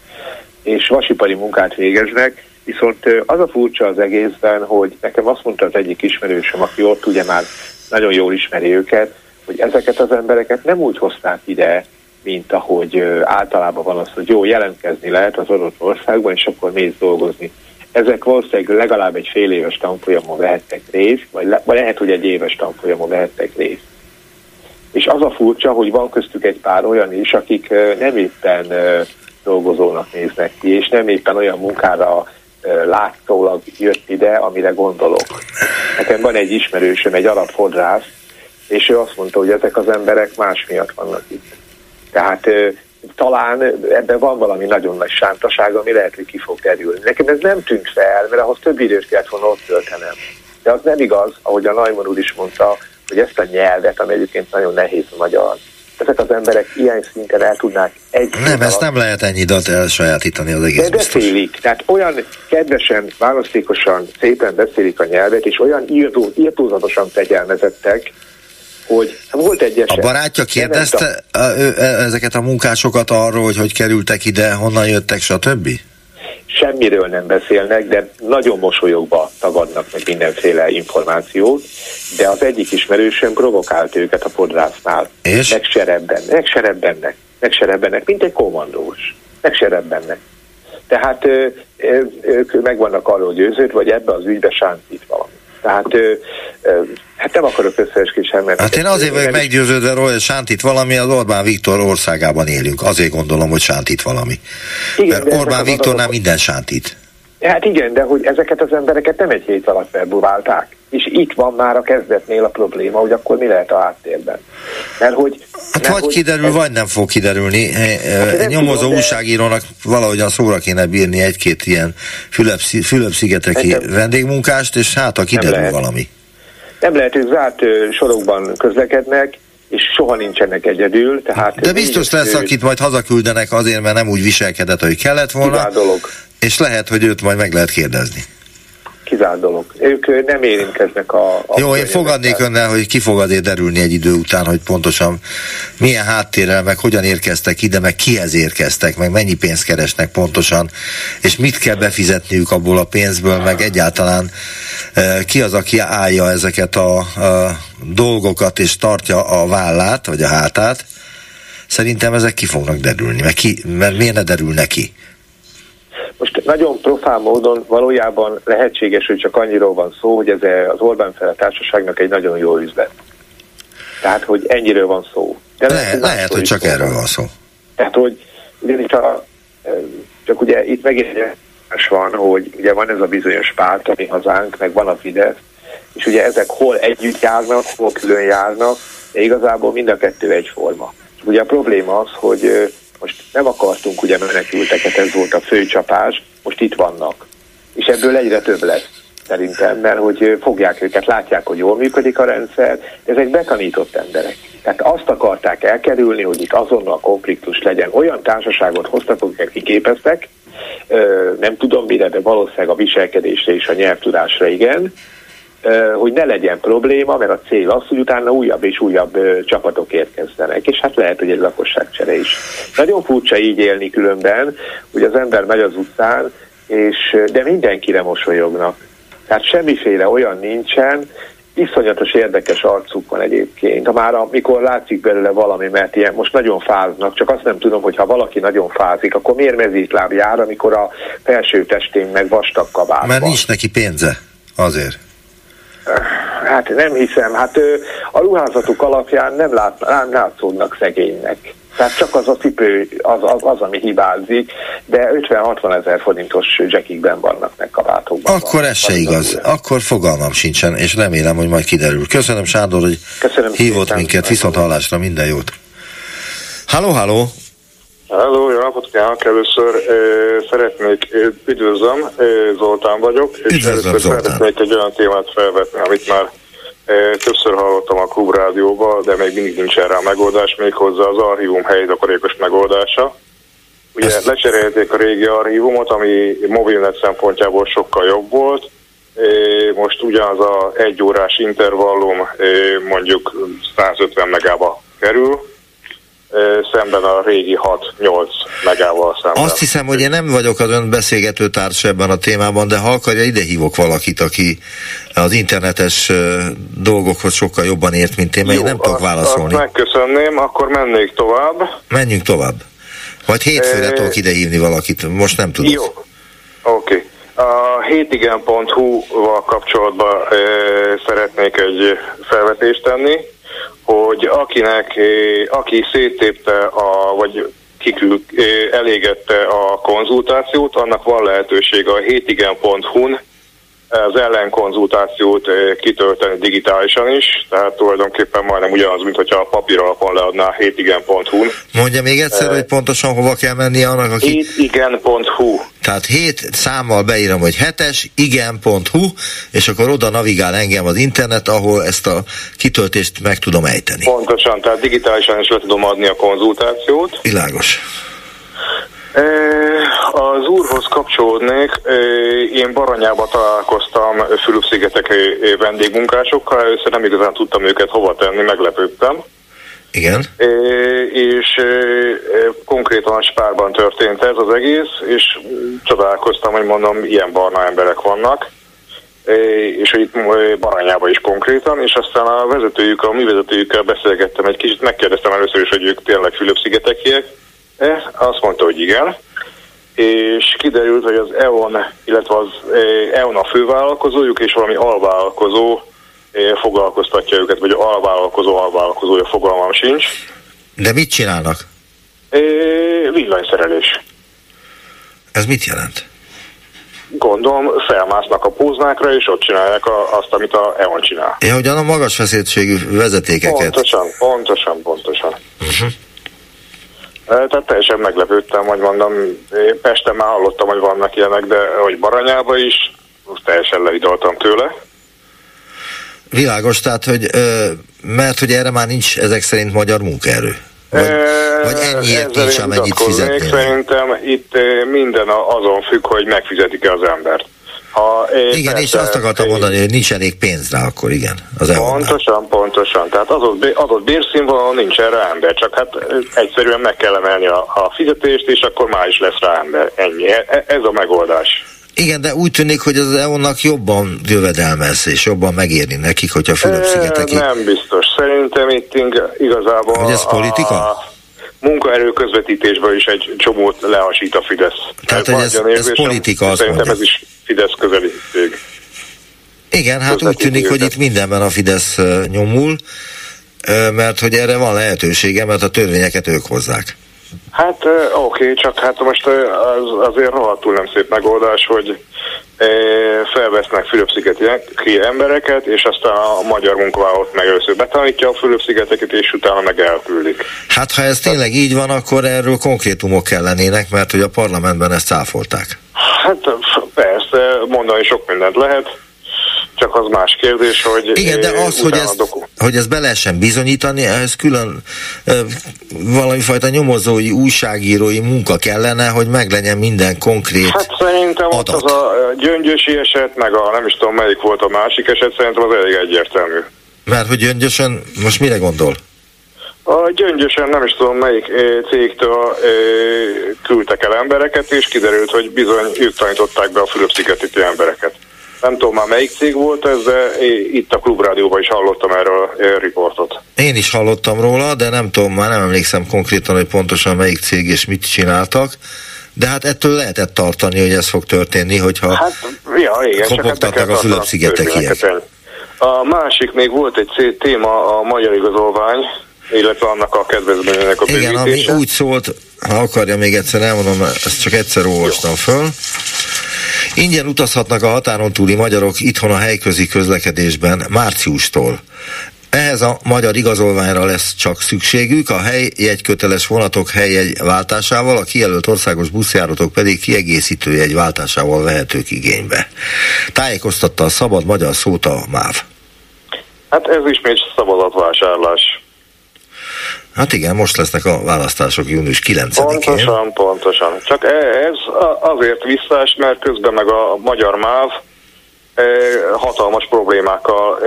Speaker 11: és vasipari munkát végeznek, viszont az a furcsa az egészben, hogy nekem azt mondta az egyik ismerősöm, aki ott ugye már nagyon jól ismeri őket, hogy ezeket az embereket nem úgy hozták ide, mint ahogy általában van az, hogy jó, jelentkezni lehet az adott országban, és akkor mész dolgozni ezek valószínűleg legalább egy fél éves tanfolyamon vehettek részt, vagy, le, vagy lehet, hogy egy éves tanfolyamon vehettek részt. És az a furcsa, hogy van köztük egy pár olyan is, akik nem éppen dolgozónak néznek ki, és nem éppen olyan munkára látszólag jött ide, amire gondolok. Nekem van egy ismerősöm, egy arab fodrász, és ő azt mondta, hogy ezek az emberek más miatt vannak itt. Tehát talán ebben van valami nagyon nagy sántaság, ami lehet, hogy ki fog terülni. Nekem ez nem tűnt fel, mert ahhoz több időt kellett volna ott töltenem. De az nem igaz, ahogy a Najman úr is mondta, hogy ezt a nyelvet, ami egyébként nagyon nehéz a magyar, ezek az emberek ilyen szinten el tudnák egy...
Speaker 3: Nem, ezt nem lehet ennyi időt elsajátítani az egész
Speaker 11: De beszélik, tehát olyan kedvesen, választékosan, szépen beszélik a nyelvet, és olyan írtó, írtózatosan fegyelmezettek, hogy volt egy eset.
Speaker 3: A barátja kérdezte a, ezeket a munkásokat arról, hogy hogy kerültek ide, honnan jöttek, stb.?
Speaker 11: Semmiről nem beszélnek, de nagyon mosolyogva tagadnak meg mindenféle információt, de az egyik ismerősöm provokált őket a fodrásznál.
Speaker 3: És?
Speaker 11: Megserebben, megserebbennek, megserebbennek, mint egy kommandós. Megserebbennek. Tehát ők meg vannak arról győződve, vagy ebbe az ügybe sántít valami. Tehát Hát nem akarok összeesküvés mert...
Speaker 3: Hát én azért vagyok meggyőződve róla, hogy Sántit valami, az Orbán Viktor országában élünk. Azért gondolom, hogy Sántit valami. Igen, mert Orbán Viktornál adok... minden Sántit.
Speaker 11: Hát igen, de hogy ezeket az embereket nem egy hét alatt verbuválták. És itt van már a kezdetnél a probléma, hogy akkor mi lehet a háttérben. Mert hogy...
Speaker 3: Hát mert, vagy hogy kiderül, ez... vagy nem fog kiderülni. Hát Nyomozó tudom, újságírónak valahogyan szóra kéne bírni egy-két ilyen Fülöp-szigeteki vendégmunkást, és hát ha kiderül valami.
Speaker 11: Nem lehet, hogy zárt sorokban közlekednek, és soha nincsenek egyedül. Tehát
Speaker 3: De biztos lesz, akit majd hazaküldenek azért, mert nem úgy viselkedett, hogy kellett volna.
Speaker 11: dolog.
Speaker 3: És lehet, hogy őt majd meg lehet kérdezni.
Speaker 11: Kizárt dolog. Ők nem érintkeznek a... a
Speaker 1: Jó, én fogadnék önnel, hogy ki fog azért derülni egy idő után, hogy pontosan milyen háttérrel, meg hogyan érkeztek ide, meg kihez érkeztek, meg mennyi pénzt keresnek pontosan, és mit kell befizetniük abból a pénzből, meg egyáltalán ki az, aki állja ezeket a, a dolgokat, és tartja a vállát, vagy a hátát. Szerintem ezek ki fognak derülni, mert, ki, mert miért ne derül neki?
Speaker 11: Most nagyon profán módon valójában lehetséges, hogy csak annyiról van szó, hogy ez az Orbán Fele társaságnak egy nagyon jó üzlet. Tehát, hogy ennyiről van szó.
Speaker 1: De Le, lehet, lehet hogy csak erről van szó.
Speaker 11: Tehát, hogy ugyanis a, csak ugye itt megint van, hogy ugye van ez a bizonyos párt, ami hazánk, meg van a Fidesz, és ugye ezek hol együtt járnak, hol külön járnak, de igazából mind a kettő egyforma. Ugye a probléma az, hogy most nem akartunk ugye menekülteket, ez volt a fő csapás, most itt vannak. És ebből egyre több lesz szerintem, mert hogy fogják őket, látják, hogy jól működik a rendszer, ezek betanított emberek. Tehát azt akarták elkerülni, hogy itt azonnal konfliktus legyen. Olyan társaságot hoztak, akiket kiképeztek, nem tudom mire, de valószínűleg a viselkedésre és a nyelvtudásra igen, hogy ne legyen probléma, mert a cél az, hogy utána újabb és újabb csapatok érkezzenek, és hát lehet, hogy egy lakosságcsere is. Nagyon furcsa így élni különben, hogy az ember megy az utcán, és, de mindenkire mosolyognak. Tehát semmiféle olyan nincsen, iszonyatos érdekes arcuk van egyébként. Ha már amikor látszik belőle valami, mert ilyen most nagyon fáznak, csak azt nem tudom, hogy ha valaki nagyon fázik, akkor miért mezítláb jár, amikor a felső testén meg vastag kabát
Speaker 1: Mert nincs neki pénze, azért.
Speaker 11: Hát nem hiszem, hát a ruházatuk alapján nem, lát, nem látszódnak szegénynek. Tehát csak az a cipő az, az, az ami hibázik, de 50-60 ezer forintos zsekikben vannak meg kabátokban.
Speaker 1: Akkor ez se igaz. Akkor fogalmam sincsen, és remélem, hogy majd kiderül. Köszönöm Sándor, hogy
Speaker 11: Köszönöm
Speaker 1: hívott szépen. minket, viszont hallásra, minden jót. Halló, halló!
Speaker 12: Halló, jó napot kívánok! Először ö, szeretnék, üdvözlöm, Zoltán vagyok, és
Speaker 1: Üdvözlöm,
Speaker 12: először
Speaker 1: Zoltán.
Speaker 12: szeretnék egy olyan témát felvetni, amit már ö, többször hallottam a klubrádióban, de még mindig nincsen rá megoldás, méghozzá az archívum helyzakarékos megoldása. Ugye Ezt... lecserélték a régi archívumot, ami mobilnet szempontjából sokkal jobb volt, most ugyanaz a egy órás intervallum mondjuk 150 megába kerül, szemben a régi 6-8 megával szemben.
Speaker 1: Azt hiszem, hogy én nem vagyok az ön beszélgető társ ebben a témában, de ha akarja, ide hívok valakit, aki az internetes dolgokhoz sokkal jobban ért, mint én, mert én nem tudok válaszolni.
Speaker 12: Azt megköszönném, akkor mennék tovább.
Speaker 1: Menjünk tovább. Vagy hétfőre e... tudok ide hívni valakit, most nem tudok.
Speaker 12: Jó, oké. Okay. A hétigen.hu-val kapcsolatban e, szeretnék egy felvetést tenni hogy akinek, aki széttépte, a, vagy kikül, elégette a konzultációt, annak van lehetősége a hétigen.hu-n az ellenkonzultációt kitölteni digitálisan is, tehát tulajdonképpen majdnem ugyanaz, mint hogyha a papír alapon leadná hétigen.hu-n.
Speaker 1: Mondja még egyszer, hogy pontosan hova kell menni annak, aki...
Speaker 12: Hétigen.hu
Speaker 1: Tehát hét számmal beírom, hogy hetes, igen.hu, és akkor oda navigál engem az internet, ahol ezt a kitöltést meg tudom ejteni.
Speaker 12: Pontosan, tehát digitálisan is le tudom adni a konzultációt.
Speaker 1: Világos.
Speaker 12: Az úrhoz kapcsolódnék. Én Baranyába találkoztam Fülöp-szigetek vendégmunkásokkal, először nem igazán tudtam őket hova tenni, meglepődtem.
Speaker 1: Igen.
Speaker 12: És konkrétan a Spárban történt ez az egész, és csodálkoztam, hogy mondom, ilyen barna emberek vannak és hogy itt Baranyában is konkrétan, és aztán a vezetőjük, a mi vezetőjükkel beszélgettem egy kicsit, megkérdeztem először is, hogy ők tényleg Fülöp-szigetekiek, azt mondta, hogy igen, és kiderült, hogy az EON, illetve az EON a fővállalkozójuk, és valami alvállalkozó foglalkoztatja őket, vagy alvállalkozó alvállalkozója fogalmam sincs.
Speaker 1: De mit csinálnak?
Speaker 12: Villanyszerelés.
Speaker 1: Ez mit jelent?
Speaker 12: Gondolom, felmásznak a póznákra, és ott csinálják a, azt, amit a EON csinál.
Speaker 1: Ja, ugyan a magas feszültségű vezetékeket.
Speaker 12: Pontosan, pontosan, pontosan. Uh-huh. Tehát teljesen meglepődtem, hogy mondom, én Pesten már hallottam, hogy vannak ilyenek, de hogy Baranyába is, most teljesen leidoltam tőle.
Speaker 1: Világos, tehát, hogy mert hogy erre már nincs ezek szerint magyar munkaerő. Vagy, e, vagy ennyiért nincs, amennyit fizetni.
Speaker 12: Szerintem itt minden azon függ, hogy megfizetik-e az embert. Ha,
Speaker 1: igen, és azt akartam mondani, hogy nincs elég pénz rá akkor, igen. Az
Speaker 12: pontosan, pontosan. Tehát adott, adott bérszínvonalon nincs erre ember, csak hát egyszerűen meg kell emelni a, a fizetést, és akkor már is lesz rá ember. Ennyi. E, ez a megoldás.
Speaker 1: Igen, de úgy tűnik, hogy az EU-nak jobban jövedelmez, és jobban megérni nekik, hogy a Fülöp-szigeteki...
Speaker 12: Nem biztos. Szerintem itt igazából...
Speaker 1: Hogy ez politika?
Speaker 12: A munkaerő közvetítésből is egy csomót lehasít a Fidesz.
Speaker 1: Tehát, hogy ez, ez politika, azt
Speaker 12: Szerintem
Speaker 1: mondja.
Speaker 12: ez is Fidesz közeli cég.
Speaker 1: Igen, hát úgy tűnik, hogy itt mindenben a Fidesz nyomul, mert hogy erre van lehetősége, mert a törvényeket ők hozzák.
Speaker 12: Hát oké, okay, csak hát most az, azért rohadtul nem szép megoldás, hogy felvesznek Fülöp-szigeti embereket, és aztán a magyar munkavállalót meg először betanítja a Fülöp-szigeteket, és utána meg elküldik.
Speaker 1: Hát ha ez tényleg így van, akkor erről konkrétumok kellenének, mert hogy a parlamentben ezt cáfolták.
Speaker 12: Hát persze, mondani sok mindent lehet, csak az más kérdés, hogy...
Speaker 1: Igen, de az, hogy ezt, doku... hogy ezt be lehessen bizonyítani, ehhez külön e, valami fajta nyomozói, újságírói munka kellene, hogy meglegyen minden konkrét
Speaker 12: Hát szerintem adat. ott az a gyöngyösi eset, meg a nem is tudom melyik volt a másik eset, szerintem az elég egyértelmű.
Speaker 1: Mert hogy gyöngyösen, most mire gondol?
Speaker 12: A gyöngyösen nem is tudom melyik cégtől küldtek el embereket, és kiderült, hogy bizony ők tanították be a Fülöp-szigeti embereket. Nem tudom már melyik cég volt ez, de itt a Klubrádióban is hallottam erről a riportot.
Speaker 1: Én is hallottam róla, de nem tudom, már nem emlékszem konkrétan, hogy pontosan melyik cég és mit csináltak. De hát ettől lehetett tartani, hogy ez fog történni, hogyha
Speaker 12: hát, ja, igen,
Speaker 1: kopogtatnak a Fülöp-szigetekiek.
Speaker 12: A másik még volt egy téma, a magyar igazolvány, illetve annak a kedvezményének a
Speaker 1: Igen, ami úgy szólt, ha akarja még egyszer elmondom, ezt csak egyszer olvastam föl. Ingyen utazhatnak a határon túli magyarok itthon a helyközi közlekedésben márciustól. Ehhez a magyar igazolványra lesz csak szükségük, a helyjegyköteles vonatok helyjegy váltásával, a kijelölt országos buszjáratok pedig kiegészítő jegy váltásával vehetők igénybe. Tájékoztatta a szabad magyar szóta a MÁV.
Speaker 12: Hát ez ismét szabadatvásárlás.
Speaker 1: Hát igen, most lesznek a választások június 9-én.
Speaker 12: Pontosan, pontosan. Csak ez azért visszás, mert közben meg a magyar MÁV hatalmas problémákkal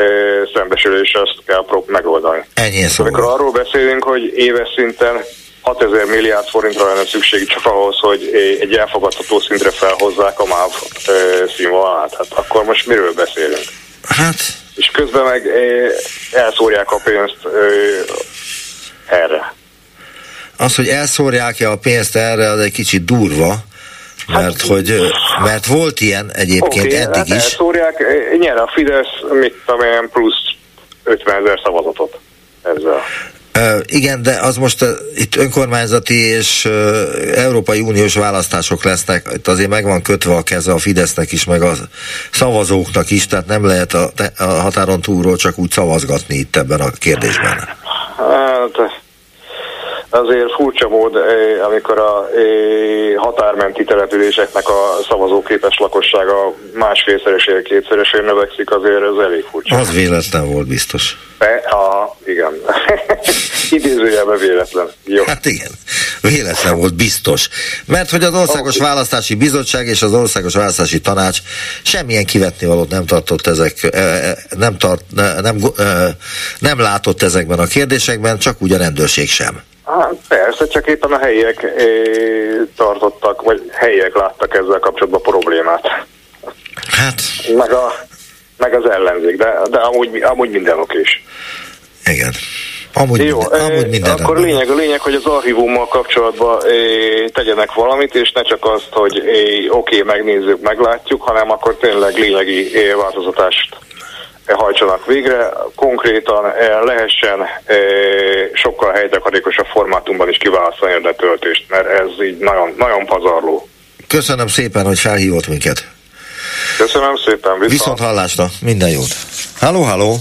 Speaker 12: szembesül, és ezt kell prób megoldani.
Speaker 1: Ennyi szó.
Speaker 12: Amikor arról beszélünk, hogy éves szinten 6000 milliárd forintra lenne szükség csak ahhoz, hogy egy elfogadható szintre felhozzák a MÁV színvonalát. Hát akkor most miről beszélünk?
Speaker 1: Hát...
Speaker 12: És közben meg elszórják a pénzt erre.
Speaker 1: Az, hogy elszórják-e a pénzt erre, az egy kicsit durva, mert, hát, hogy, mert volt ilyen egyébként okay, eddig
Speaker 12: hát
Speaker 1: is.
Speaker 12: Elszórják, nyer a Fidesz, mit tudom én, plusz 50 ezer szavazatot ezzel.
Speaker 1: Uh, igen, de az most uh, itt önkormányzati és uh, Európai Uniós választások lesznek, itt azért meg van kötve a keze a Fidesznek is, meg a szavazóknak is, tehát nem lehet a, a határon túlról csak úgy szavazgatni itt ebben a kérdésben.
Speaker 12: Hát, azért furcsa mód, amikor a határmenti településeknek a szavazóképes lakossága másfélszeresére, kétszeresére növekszik, azért ez elég furcsa.
Speaker 1: Az véletlen volt biztos.
Speaker 12: De, aha, igen. Idézőjelben véletlen. Jó.
Speaker 1: Hát igen, véletlen volt biztos. Mert hogy az Országos okay. Választási Bizottság és az Országos Választási Tanács semmilyen kivetnivalót nem tartott ezek, nem, tart, nem, nem látott ezekben a kérdésekben, csak úgy a rendőrség sem.
Speaker 12: Hát persze, csak éppen a helyiek é, tartottak, vagy helyiek láttak ezzel kapcsolatban problémát.
Speaker 1: Hát.
Speaker 12: Meg, a, meg az ellenzék, de, de amúgy, amúgy minden okés.
Speaker 1: Igen. Amúgy
Speaker 12: Jó,
Speaker 1: minden, amúgy minden
Speaker 12: akkor lényeg, a lényeg, hogy az archívummal kapcsolatban é, tegyenek valamit, és ne csak azt, hogy oké, okay, megnézzük, meglátjuk, hanem akkor tényleg lényegi é, változatást hajtsanak végre, konkrétan lehessen sokkal helytakarékosabb formátumban is kiválasztani a betöltést, mert ez így nagyon, nagyon pazarló.
Speaker 1: Köszönöm szépen, hogy felhívott minket.
Speaker 12: Köszönöm szépen,
Speaker 1: viszont. Viszont hallásra, minden jót. Halló, halló!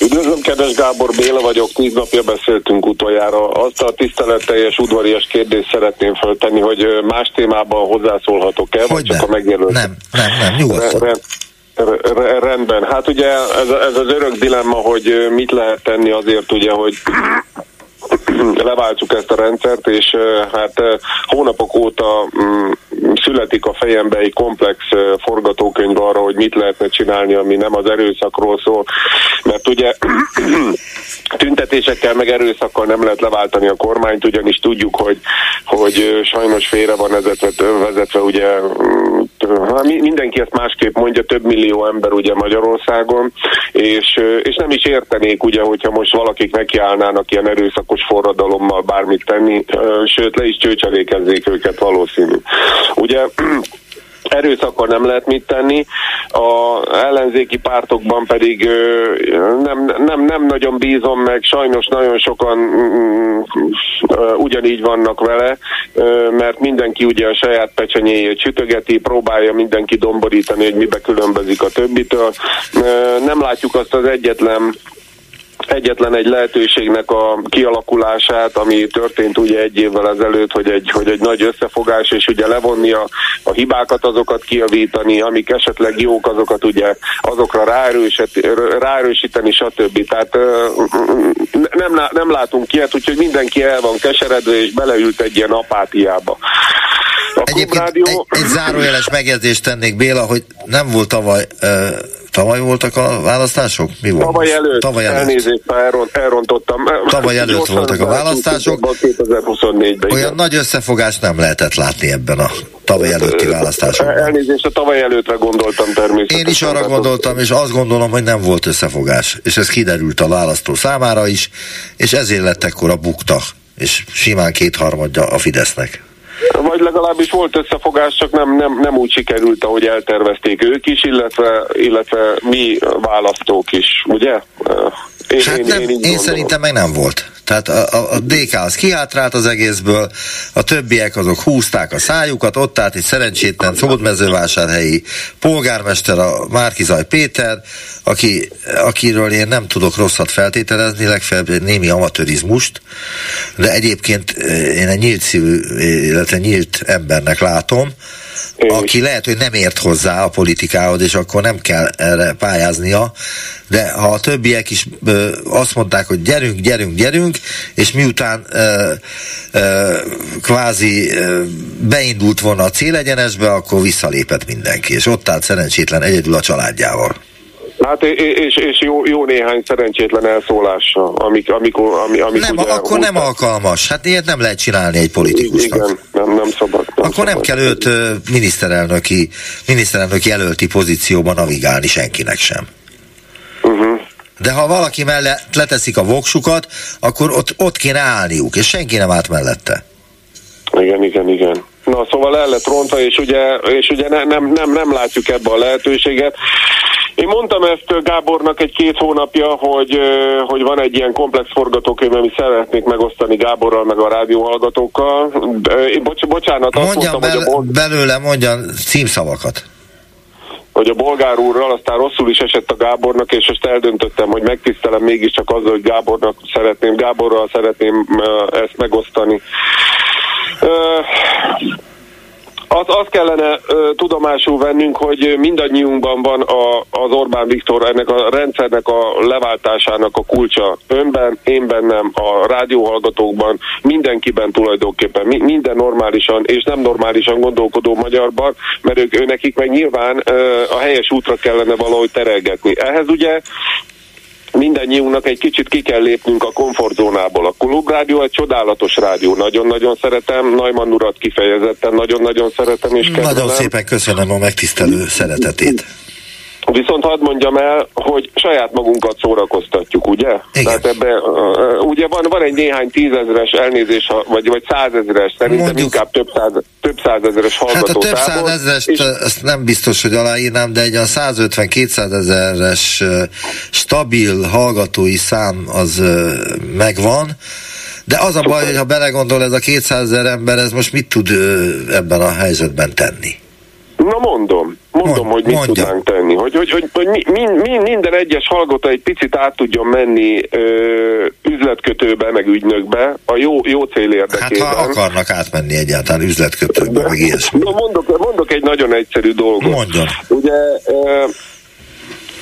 Speaker 13: Üdvözlöm, kedves Gábor Béla vagyok, tíz napja beszéltünk utoljára. Azt a tiszteletteljes udvarias kérdést szeretném föltenni, hogy más témában hozzászólhatok-e, vagy csak a megjelölt?
Speaker 1: Nem, nem, nem, nyugodtan.
Speaker 13: Rendben. Hát ugye ez, ez az örök dilemma, hogy mit lehet tenni azért ugye, hogy leváltsuk ezt a rendszert, és hát hónapok óta mm, születik a fejembe egy komplex forgatókönyv arra, hogy mit lehetne csinálni, ami nem az erőszakról szól, mert ugye tüntetésekkel meg erőszakkal nem lehet leváltani a kormányt, ugyanis tudjuk, hogy, hogy sajnos félre van vezetve, vezetve ugye mm, mindenki ezt másképp mondja, több millió ember ugye Magyarországon, és, és nem is értenék ugye, hogyha most valakik nekiállnának ilyen erőszakos forradalommal bármit tenni, sőt le is csőcselékezzék őket valószínű. Ugye erőszakkal nem lehet mit tenni, a ellenzéki pártokban pedig nem, nem, nem nagyon bízom meg, sajnos nagyon sokan mm, ugyanígy vannak vele, mert mindenki ugye a saját pecsenyéjét sütögeti, próbálja mindenki domborítani, hogy mibe különbözik a többitől. Nem látjuk azt az egyetlen egyetlen egy lehetőségnek a kialakulását, ami történt ugye egy évvel ezelőtt, hogy egy, hogy egy nagy összefogás, és ugye levonni a, a hibákat, azokat kiavítani, amik esetleg jók, azokat ugye azokra ráerősíteni, stb. Tehát nem, nem látunk ilyet, úgyhogy mindenki el van keseredve, és beleült egy ilyen apátiába.
Speaker 3: A Egyébként rádió... egy, egy zárójeles megjegyzést tennék, Béla, hogy nem volt tavaly uh, Tavaly voltak a választások? Mi volt?
Speaker 13: Tavaly előtt. Tavaly előtt. Elnézést, elront, elrontottam.
Speaker 3: Tavaly előtt voltak a választások.
Speaker 13: 2024-ben.
Speaker 3: Olyan nagy összefogást nem lehetett látni ebben a tavaly előtti választásokban.
Speaker 13: Elnézést, a tavaly előttre gondoltam természetesen.
Speaker 3: Én is arra gondoltam, és azt gondolom, hogy nem volt összefogás. És ez kiderült a választó számára is, és ezért lett ekkora bukta, és simán kétharmadja a Fidesznek
Speaker 13: vagy legalábbis volt összefogás, csak nem, nem, nem úgy sikerült, ahogy eltervezték ők is, illetve, illetve mi választók is, ugye?
Speaker 3: Én, hát én, nem, én, én szerintem meg nem volt. Tehát a, a, DK az kihátrált az egészből, a többiek azok húzták a szájukat, ott állt egy szerencsétlen szódmezővásárhelyi polgármester, a Márkizaj Péter, aki, akiről én nem tudok rosszat feltételezni, legfeljebb némi amatőrizmust, de egyébként eh, én egy nyílt szívű, illetve nyílt embernek látom, aki lehet, hogy nem ért hozzá a politikához, és akkor nem kell erre pályáznia, de ha a többiek is ö, azt mondták, hogy gyerünk, gyerünk, gyerünk, és miután ö, ö, kvázi ö, beindult volna a célegyenesbe, akkor visszalépett mindenki, és ott állt szerencsétlen egyedül a családjával.
Speaker 13: Hát és, és jó, jó néhány szerencsétlen elszólása, amik, amikor, ami, amik
Speaker 3: nem,
Speaker 13: ugye
Speaker 3: akkor nem alkalmas. Hát ilyet nem lehet csinálni egy politikusnak.
Speaker 13: Igen, nem, nem szabad. Nem
Speaker 3: akkor
Speaker 13: szabad.
Speaker 3: nem kell őt miniszterelnöki, miniszterelnöki jelölti pozícióban navigálni senkinek sem. Uh-huh. De ha valaki mellett leteszik a voksukat, akkor ott, ott kéne állniuk, és senki nem állt mellette.
Speaker 13: Igen, igen, igen. Na, szóval el lett rontva, és ugye, és ugye ne, nem, nem, nem látjuk ebbe a lehetőséget. Én mondtam ezt Gábornak egy-két hónapja, hogy, hogy van egy ilyen komplex forgatókönyv, amit szeretnék megosztani Gáborral, meg a rádióhallgatókkal. Bocs, bocsánat, azt
Speaker 3: mondjam
Speaker 13: mondtam,
Speaker 3: bel- hogy a belőle mondjan címszavakat
Speaker 13: hogy a bolgár úrral, aztán rosszul is esett a Gábornak, és most eldöntöttem, hogy megtisztelem mégiscsak azzal, hogy Gábornak szeretném, Gáborral szeretném ezt megosztani. Az, azt kellene ö, tudomásul vennünk, hogy mindannyiunkban van a, az Orbán Viktor ennek a rendszernek a leváltásának a kulcsa. Önben, én bennem, a rádióhallgatókban, mindenkiben tulajdonképpen, mi, minden normálisan és nem normálisan gondolkodó magyarban, mert ők, ő nekik meg nyilván ö, a helyes útra kellene valahogy terelgetni. Ehhez ugye mindannyiunknak egy kicsit ki kell lépnünk a komfortzónából. A Klubrádió egy csodálatos rádió, nagyon-nagyon szeretem, Najman urat kifejezetten nagyon-nagyon szeretem és kedvelem.
Speaker 3: Nagyon szépen köszönöm a megtisztelő szeretetét.
Speaker 13: Viszont hadd mondjam el, hogy saját magunkat szórakoztatjuk, ugye?
Speaker 3: Igen.
Speaker 13: Tehát ebbe, uh, ugye van, van egy néhány tízezeres elnézés, vagy, vagy százezeres, szerintem Mondjuk, inkább több, száz, több százezeres hallgató Hát a
Speaker 3: több százezeres, és... ezt nem biztos, hogy aláírnám, de egy a 150-200 ezeres stabil hallgatói szám az megvan, de az a baj, hogy ha belegondol ez a 200 ezer ember, ez most mit tud ebben a helyzetben tenni?
Speaker 13: Na mondom, mondom, Mond, hogy mit mondja. tudnánk tenni. Hogy, hogy, hogy, hogy mi, mi, minden egyes hallgató egy picit át tudjon menni ö, üzletkötőbe, meg ügynökbe, a jó, jó cél érdekében.
Speaker 3: Hát ha akarnak átmenni egyáltalán üzletkötőbe, meg ilyesmi.
Speaker 13: mondok, mondok egy nagyon egyszerű dolgot.
Speaker 3: Mondjon.
Speaker 13: Ugye ö,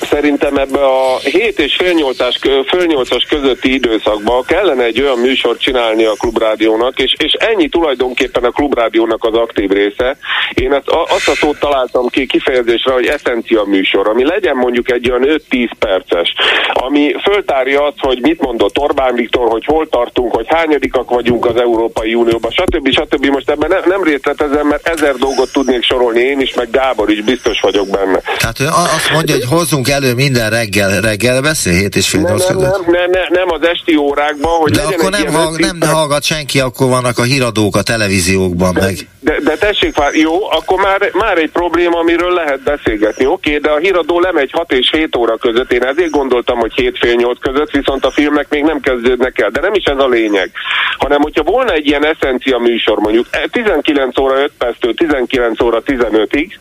Speaker 13: szerintem ebbe a 7 és fél 8-as, fél 8-as közötti időszakban kellene egy olyan műsort csinálni a klubrádiónak, és, és ennyi tulajdonképpen a klubrádiónak az aktív része. Én ezt, azt a szót találtam ki kifejezésre, hogy eszencia műsor, ami legyen mondjuk egy olyan 5-10 perces, ami föltárja azt, hogy mit mondott Orbán Viktor, hogy hol tartunk, hogy hányadikak vagyunk az Európai Unióban, stb. stb. Most ebben ne, nem részletezem, mert ezer dolgot tudnék sorolni én is, meg Gábor is, biztos vagyok benne.
Speaker 3: Tehát azt mondja, hogy hozzunk elő minden reggel, reggel beszél, hét és fél
Speaker 13: nem, nem, nem, nem, nem, nem, az esti órákban, hogy
Speaker 3: De akkor nem, hall, nem hallgat senki, akkor vannak a híradók a televíziókban
Speaker 13: de,
Speaker 3: meg.
Speaker 13: De, de tessék, már, jó, akkor már, már egy probléma, amiről lehet beszélgetni. Oké, de a híradó lemegy 6 és 7 óra között. Én ezért gondoltam, hogy 7 fél 8 között, viszont a filmek még nem kezdődnek el. De nem is ez a lényeg. Hanem, hogyha volna egy ilyen eszencia műsor, mondjuk 19 óra 5 perctől 19 óra 15-ig,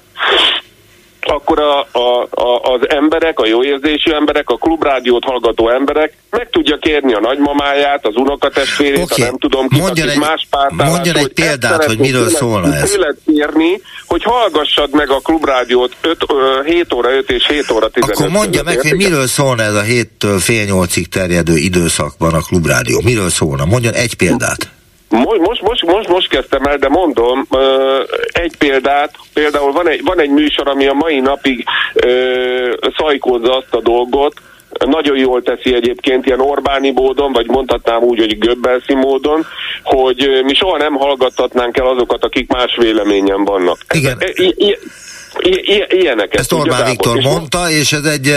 Speaker 13: akkor a, a, a, az emberek, a jó érzésű emberek, a klubrádiót hallgató emberek meg tudja kérni a nagymamáját, az unokatestvérét, okay. a nem tudom ki,
Speaker 3: mondjon egy,
Speaker 13: más
Speaker 3: pártállás, Mondjon egy példát, hogy miről szólna ez.
Speaker 13: Tőled kérni, hogy hallgassad meg a klubrádiót 5, 7 óra 5 és 7 óra 15
Speaker 3: Akkor mondja meg, hogy miről szólna ez a 7-től fél 8-ig terjedő időszakban a klubrádió. Miről szólna? Mondjon egy példát.
Speaker 13: Most, most, most, most kezdtem el, de mondom, egy példát, például van egy, van egy műsor, ami a mai napig szajkózza azt a dolgot, nagyon jól teszi egyébként ilyen Orbáni módon, vagy mondhatnám úgy, hogy Göbbelszi módon, hogy mi soha nem hallgattatnánk el azokat, akik más véleményen vannak.
Speaker 3: Igen.
Speaker 13: I- i- i- ilyeneket.
Speaker 3: Ezt Orbán Viktor mondta, és ez egy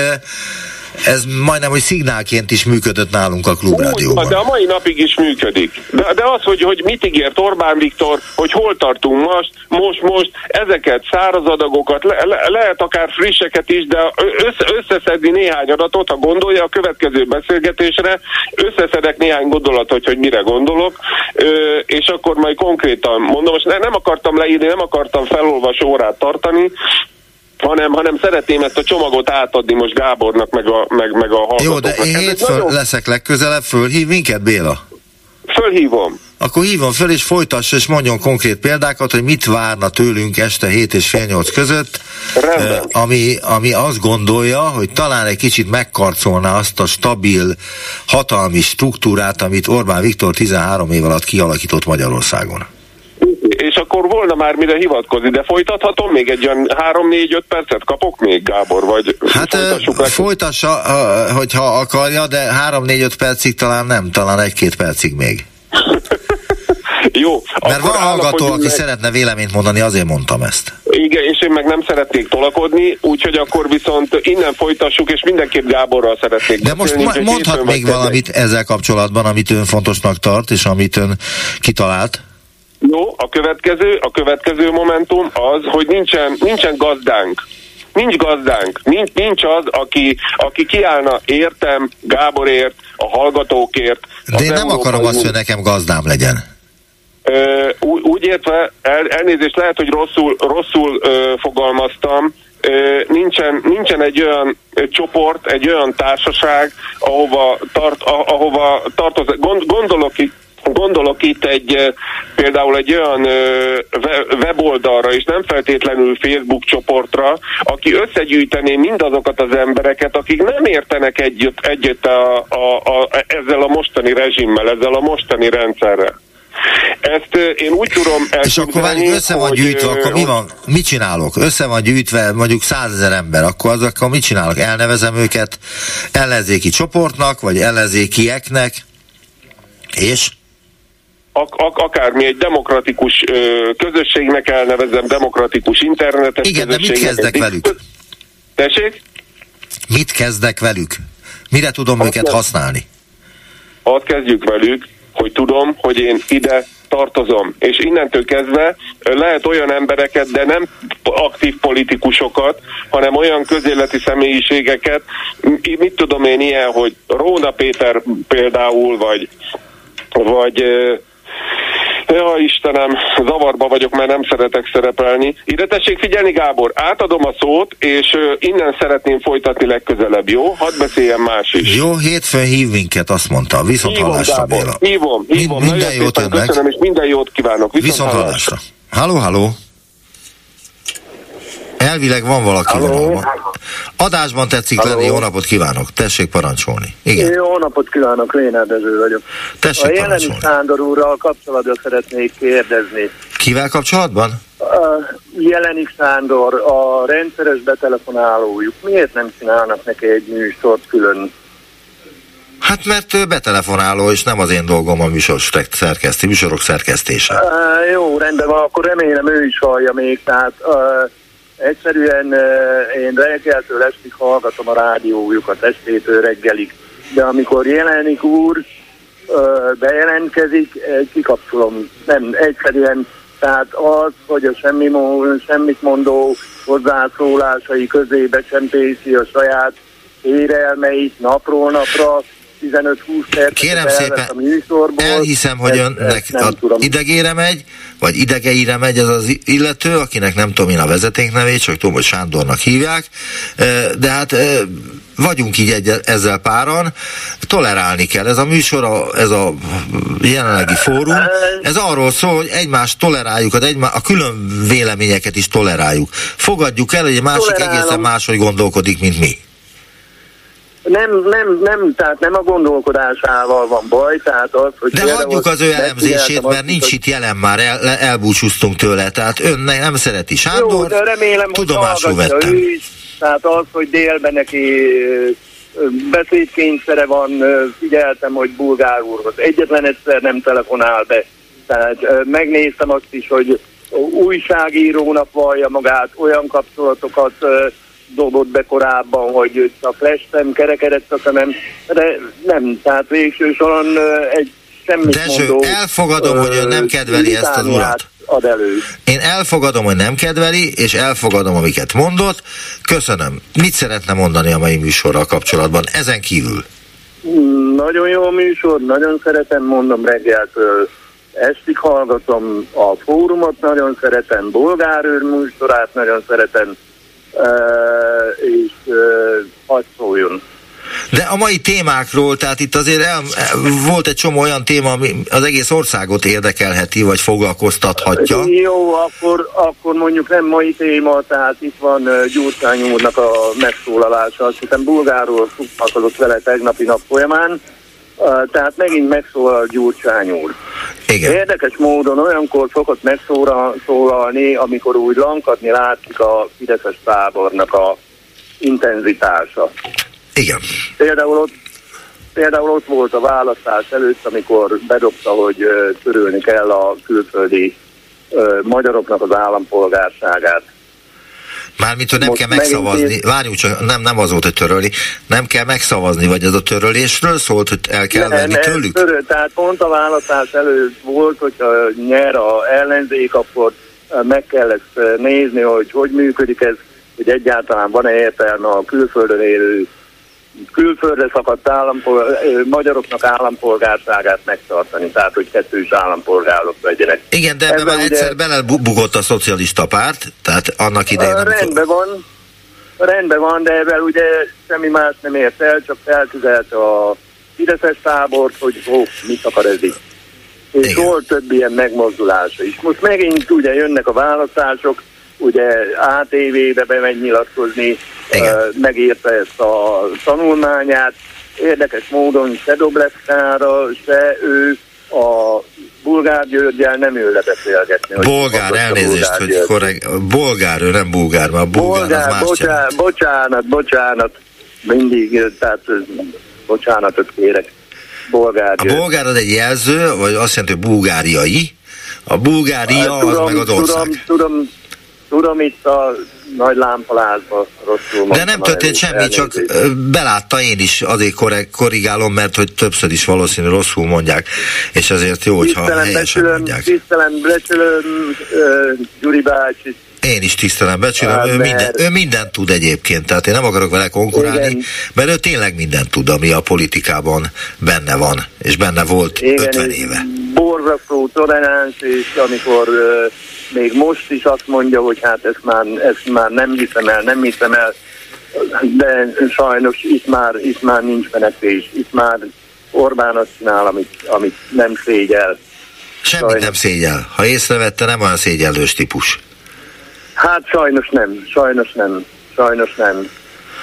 Speaker 3: ez majdnem, hogy szignálként is működött nálunk a klubrádióban.
Speaker 13: De a mai napig is működik. De, de az, hogy, hogy mit ígért Orbán Viktor, hogy hol tartunk most, most, most, ezeket száraz adagokat, le, le, lehet akár frisseket is, de össze, összeszedni néhány adatot, ha gondolja a következő beszélgetésre, összeszedek néhány gondolatot, hogy mire gondolok, és akkor majd konkrétan mondom, most nem akartam leírni, nem akartam felolvasó órát tartani, hanem, hanem szeretném ezt a csomagot átadni most Gábornak, meg a, meg, meg a hallgatóknak.
Speaker 3: Jó, de én hétfőn nagyon... leszek legközelebb, fölhív minket Béla?
Speaker 13: Fölhívom.
Speaker 3: Akkor hívom föl, és folytassa, és mondjon konkrét példákat, hogy mit várna tőlünk este 7 és fél 8 között,
Speaker 13: eh,
Speaker 3: ami, ami azt gondolja, hogy talán egy kicsit megkarcolná azt a stabil, hatalmi struktúrát, amit Orbán Viktor 13 év alatt kialakított Magyarországon
Speaker 13: és akkor volna már mire hivatkozni, de folytathatom még egy olyan 3-4-5 percet kapok még, Gábor, vagy
Speaker 3: Hát folytassa, hogyha akarja, de 3-4-5 percig talán nem, talán egy-két percig még.
Speaker 13: Jó.
Speaker 3: Mert van hallgató, aki meg... szeretne véleményt mondani, azért mondtam ezt.
Speaker 13: Igen, és én meg nem szeretnék tolakodni, úgyhogy akkor viszont innen folytassuk, és mindenképp Gáborral szeretnék
Speaker 3: De most mondhat még valamit ezzel kapcsolatban, amit ön fontosnak tart, és amit ön kitalált?
Speaker 13: Jó, a következő, a következő momentum az, hogy nincsen, nincsen gazdánk. Nincs gazdánk, nincs, nincs az, aki, aki kiállna értem, Gáborért, a hallgatókért.
Speaker 3: De én nem akarom azt, hogy nekem gazdám legyen.
Speaker 13: Ö, úgy, úgy értve, el, elnézést lehet, hogy rosszul, rosszul ö, fogalmaztam, nincsen, nincsen egy olyan csoport, egy olyan társaság, ahova, tart, ahova tartozik. Gond, gondolok itt Gondolok itt egy például egy olyan weboldalra, és nem feltétlenül Facebook csoportra, aki összegyűjtené mindazokat az embereket, akik nem értenek együtt, együtt a, a, a, ezzel a mostani rezsimmel, ezzel a mostani rendszerrel. Ezt én úgy tudom
Speaker 3: És akkor várjuk, össze van gyűjtve, akkor mi van? Mit csinálok? Össze van gyűjtve mondjuk százezer ember, akkor azokkal mit csinálok? Elnevezem őket ellenzéki csoportnak, vagy ellenzékieknek, és?
Speaker 13: Ak- ak- akármi egy demokratikus ö, közösségnek elnevezem, demokratikus internetes
Speaker 3: Igen, de mit kezdek velük?
Speaker 13: Tessék?
Speaker 3: Mit kezdek velük? Mire tudom azt őket használni?
Speaker 13: Azt kezdjük velük, hogy tudom, hogy én ide tartozom. És innentől kezdve lehet olyan embereket, de nem aktív politikusokat, hanem olyan közéleti személyiségeket, mit tudom én ilyen, hogy Róna Péter például, vagy vagy Ja, Istenem, zavarba vagyok, mert nem szeretek szerepelni. Ide tessék figyelni, Gábor, átadom a szót, és innen szeretném folytatni legközelebb, jó? Hadd beszéljen más is.
Speaker 3: Jó, hétfőn hív minket, azt mondta. Viszont hívom, hallásra, Béla.
Speaker 13: Hívom, hívom.
Speaker 3: Mind, minden jót önnek.
Speaker 13: Köszönöm, és minden jót kívánok.
Speaker 3: Viszont, Viszont hallásra. Halló, halló.
Speaker 1: Elvileg van valaki vonalban. Adásban tetszik
Speaker 14: Halló?
Speaker 1: lenni, jó napot kívánok. Tessék parancsolni. Igen.
Speaker 14: Jó napot kívánok, Lénár Dezső vagyok.
Speaker 1: Tessék
Speaker 14: a Jeleni
Speaker 1: parancsolni.
Speaker 14: Sándor úrral kapcsolatban szeretnék kérdezni.
Speaker 1: Kivel kapcsolatban?
Speaker 14: Jelenik Sándor, a rendszeres betelefonálójuk, miért nem csinálnak neki egy műsort külön?
Speaker 1: Hát mert betelefonáló, és nem az én dolgom a műsor szerkeszti, műsorok szerkesztése.
Speaker 14: Uh, jó, rendben van, akkor remélem ő is hallja még, tehát uh, egyszerűen én reggeltől estig hallgatom a rádiójukat, estétől reggelig, de amikor jelenik úr, bejelentkezik, kikapcsolom. Nem, egyszerűen, tehát az, hogy a semmi, semmit mondó hozzászólásai közé becsempészi a saját érelmeit napról napra, 15-20 percet
Speaker 1: Kérem szépen,
Speaker 14: a műsorból.
Speaker 1: Elhiszem, hogy
Speaker 14: Ezt-
Speaker 1: önnek
Speaker 14: ezt nem tudom.
Speaker 1: idegére megy, vagy idegeire megy ez az illető, akinek nem tudom én a vezetéknevét, csak tudom, hogy Sándornak hívják, de hát vagyunk így egy, ezzel páran, tolerálni kell. Ez a műsor, a, ez a jelenlegi fórum, ez arról szól, hogy egymást toleráljuk, az egymá, a külön véleményeket is toleráljuk. Fogadjuk el, hogy egy másik
Speaker 14: Tolerálom.
Speaker 1: egészen máshogy gondolkodik, mint mi.
Speaker 14: Nem, nem, nem, tehát nem a gondolkodásával van baj, tehát az, hogy...
Speaker 1: De hagyjuk az ő elemzését, mert nincs itt jelen már, el, elbúcsúztunk tőle, tehát ön ne- nem szereti.
Speaker 14: Jó,
Speaker 1: Sándor,
Speaker 14: de remélem,
Speaker 1: tudomásul vettem.
Speaker 14: ő is, tehát az, hogy délben neki beszédkényszere van, figyeltem, hogy Bulgár úrhoz egyetlen egyszer nem telefonál be, tehát megnéztem azt is, hogy újságírónak vallja magát, olyan kapcsolatokat dobott be korábban, hogy csak lestem, kerekedett a szemem, de nem, tehát végső soron egy semmit
Speaker 1: Dezső,
Speaker 14: mondó,
Speaker 1: elfogadom, hogy ön nem kedveli ezt az urat.
Speaker 14: ad elő.
Speaker 1: Én elfogadom, hogy nem kedveli, és elfogadom, amiket mondott. Köszönöm. Mit szeretne mondani a mai műsorral kapcsolatban? Ezen kívül.
Speaker 14: Nagyon jó műsor, nagyon szeretem, mondom reggeltől estig hallgatom a fórumot, nagyon szeretem Bolgár műsorát, nagyon szeretem, és hadd szóljon.
Speaker 1: De a mai témákról, tehát itt azért el, volt egy csomó olyan téma, ami az egész országot érdekelheti, vagy foglalkoztathatja.
Speaker 14: Jó, akkor, akkor mondjuk nem mai téma, tehát itt van Gyurcsány úrnak a megszólalása, azt hiszem bulgáról foglalkozott vele tegnapi nap folyamán, tehát megint megszólal Gyurcsány úr.
Speaker 1: Igen.
Speaker 14: Érdekes módon olyankor szokott megszólalni, amikor úgy lankadni látszik a Fideszes tábornak a intenzitása.
Speaker 1: Igen.
Speaker 14: Például ott, például ott volt a választás előtt, amikor bedobta, hogy törölni kell a külföldi magyaroknak az állampolgárságát.
Speaker 1: Mármint, hogy nem
Speaker 14: Most
Speaker 1: kell
Speaker 14: megint
Speaker 1: megszavazni,
Speaker 14: én-
Speaker 1: várjunk csak, nem, nem az volt, hogy törölni, nem kell megszavazni, vagy ez a törölésről szólt, hogy el kell venni
Speaker 14: ez
Speaker 1: tőlük?
Speaker 14: Töröl, tehát pont a választás előtt volt, hogyha nyer a ellenzék, akkor ö, meg kell ezt ö, nézni, hogy hogy működik ez, hogy egyáltalán van-e értelme a külföldön élő külföldre szakadt állampol, ö, magyaroknak állampolgárságát megtartani, tehát hogy kettős állampolgárok legyenek.
Speaker 1: Igen, de ebben már
Speaker 14: ugye-
Speaker 1: egyszer belebukott a szocialista párt, tehát annak idején, amikor...
Speaker 14: Rendben van, rendben van, de ezzel ugye semmi más nem ért el, csak feltüzelte a Fideszes tábort, hogy ó, mit akar ez itt. És volt több ilyen megmozdulása is. Most megint ugye jönnek a választások, ugye ATV-be bemegy nyilatkozni,
Speaker 1: Igen.
Speaker 14: megírta ezt a tanulmányát. Érdekes módon se Dobleszkára, se ő a Bulgár Györgyel nem ül lebeszélgetni.
Speaker 1: Bolgár, elnézést,
Speaker 14: Bulgár
Speaker 1: hogy korrekt, bolgár, ő nem bulgár, mert a bulgár, az más
Speaker 14: bocsánat, bocsánat, bocsánat, mindig, tehát bocsánatot kérek. Bolgár
Speaker 1: A bolgár az egy jelző, vagy azt jelenti, hogy bulgáriai. A bulgária
Speaker 14: Hát,
Speaker 1: az meg az ország.
Speaker 14: tudom, tudom, tudom, itt a nagy lámpalázba rosszul
Speaker 1: De
Speaker 14: mondtam
Speaker 1: nem
Speaker 14: a
Speaker 1: történt semmi, csak
Speaker 14: elnézést.
Speaker 1: ö, belátta én is, azért korrigálom, mert hogy többször is valószínű rosszul mondják, és azért jó, hogyha
Speaker 14: Tisztelem,
Speaker 1: helyesen
Speaker 14: becsülöm,
Speaker 1: mondják.
Speaker 14: tisztelem, becsülöm, ö, Gyuri bácsi,
Speaker 1: Én is tisztelem, becsülöm,
Speaker 14: Hát,
Speaker 1: ő,
Speaker 14: mert-
Speaker 1: minden, ő mindent tud egyébként, tehát én nem akarok vele konkurálni,
Speaker 14: Igen.
Speaker 1: mert ő tényleg mindent tud, ami a politikában benne van, és benne volt
Speaker 14: Igen,
Speaker 1: 50
Speaker 14: és
Speaker 1: éve.
Speaker 14: borzasztó toleráns, és amikor uh, még most is azt mondja, hogy hát ezt már, ezt már nem hiszem el, nem hiszem el, de sajnos itt már, itt már nincs menekvés, itt már Orbán azt csinál, amit, amit nem szégyel.
Speaker 1: Semmit nem szégyel. Ha észrevette, nem olyan szégyellős típus.
Speaker 14: Hát sajnos nem, sajnos nem, sajnos nem.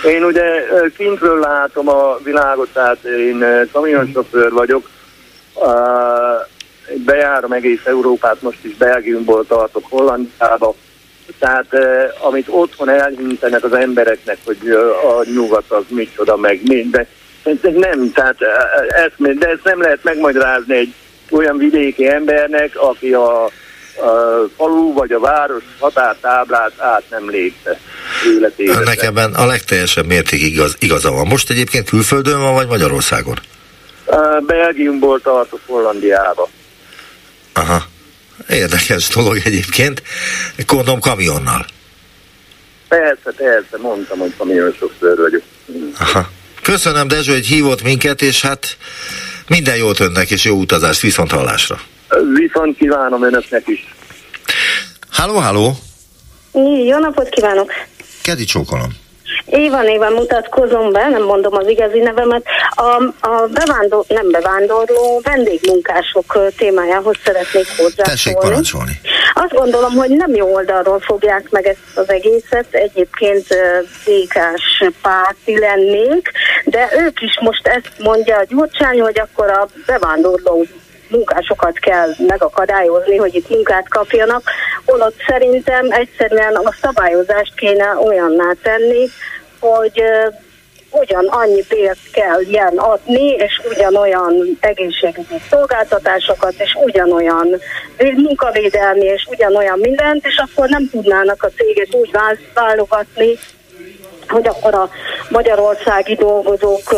Speaker 14: Én ugye kintről látom a világot, tehát én kamionsofőr vagyok, bejárom egész Európát, most is Belgiumból tartok Hollandiába, tehát amit otthon elhintenek az embereknek, hogy a nyugat az micsoda, meg minden, nem, tehát ezt, de ezt nem lehet megmagyarázni egy olyan vidéki embernek, aki a, a falu vagy a város határtáblát át nem lépte életében.
Speaker 3: Ebben a legteljesebb mérték igaz, igaza van. Most egyébként külföldön van, vagy Magyarországon?
Speaker 14: Belgiumból tartok Hollandiába.
Speaker 3: Aha. Érdekes dolog egyébként. Kondom kamionnal.
Speaker 14: Persze, persze, mondtam, hogy kamionsofőr vagyok.
Speaker 3: Aha. Köszönöm Dezső, hogy hívott minket, és hát minden jót önnek, és jó utazást, viszont hallásra.
Speaker 14: Viszont kívánom önöknek is.
Speaker 3: Háló, háló!
Speaker 15: Jó napot kívánok!
Speaker 3: Kedi csókolom.
Speaker 15: Éva néven mutatkozom be, nem mondom az igazi nevemet. A, a bevándor, nem bevándorló vendégmunkások témájához szeretnék hozzászólni.
Speaker 3: Tessék parancsolni.
Speaker 15: Azt gondolom, hogy nem jó oldalról fogják meg ezt az egészet. Egyébként békás párti lennék, de ők is most ezt mondja a Gyurcsány, hogy akkor a bevándorló munkásokat kell megakadályozni, hogy itt munkát kapjanak, holott szerintem egyszerűen a szabályozást kéne olyanná tenni, hogy ugyan annyi pénzt kell ilyen adni, és ugyanolyan egészségügyi szolgáltatásokat, és ugyanolyan munkavédelmi, és ugyanolyan mindent, és akkor nem tudnának a cégek úgy válogatni, hogy akkor a magyarországi dolgozók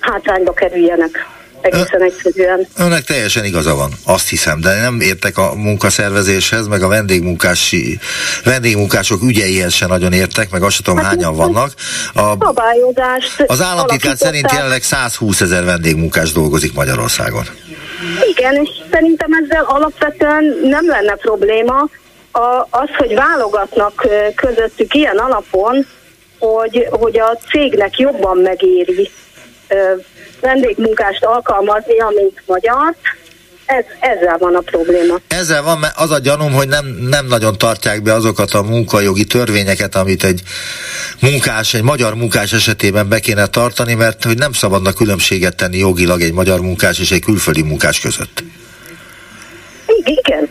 Speaker 15: hátrányba kerüljenek egészen egyszerűen.
Speaker 3: Önnek teljesen igaza van, azt hiszem, de nem értek a munkaszervezéshez, meg a vendégmunkási, vendégmunkások ügyeihez se nagyon értek, meg azt tudom, hát hányan vannak.
Speaker 15: A, szabályozást
Speaker 3: az államtitkár szerint jelenleg 120 ezer vendégmunkás dolgozik Magyarországon.
Speaker 15: Igen, és szerintem ezzel alapvetően nem lenne probléma. A, az, hogy válogatnak közöttük ilyen alapon, hogy, hogy a cégnek jobban megéri vendégmunkást alkalmazni, mint magyart, ez, ezzel van a probléma.
Speaker 3: Ezzel van, mert az a gyanúm, hogy nem, nem nagyon tartják be azokat a munkajogi törvényeket, amit egy munkás, egy magyar munkás esetében be kéne tartani, mert hogy nem szabadna különbséget tenni jogilag egy magyar munkás és egy külföldi munkás között.
Speaker 15: Igen.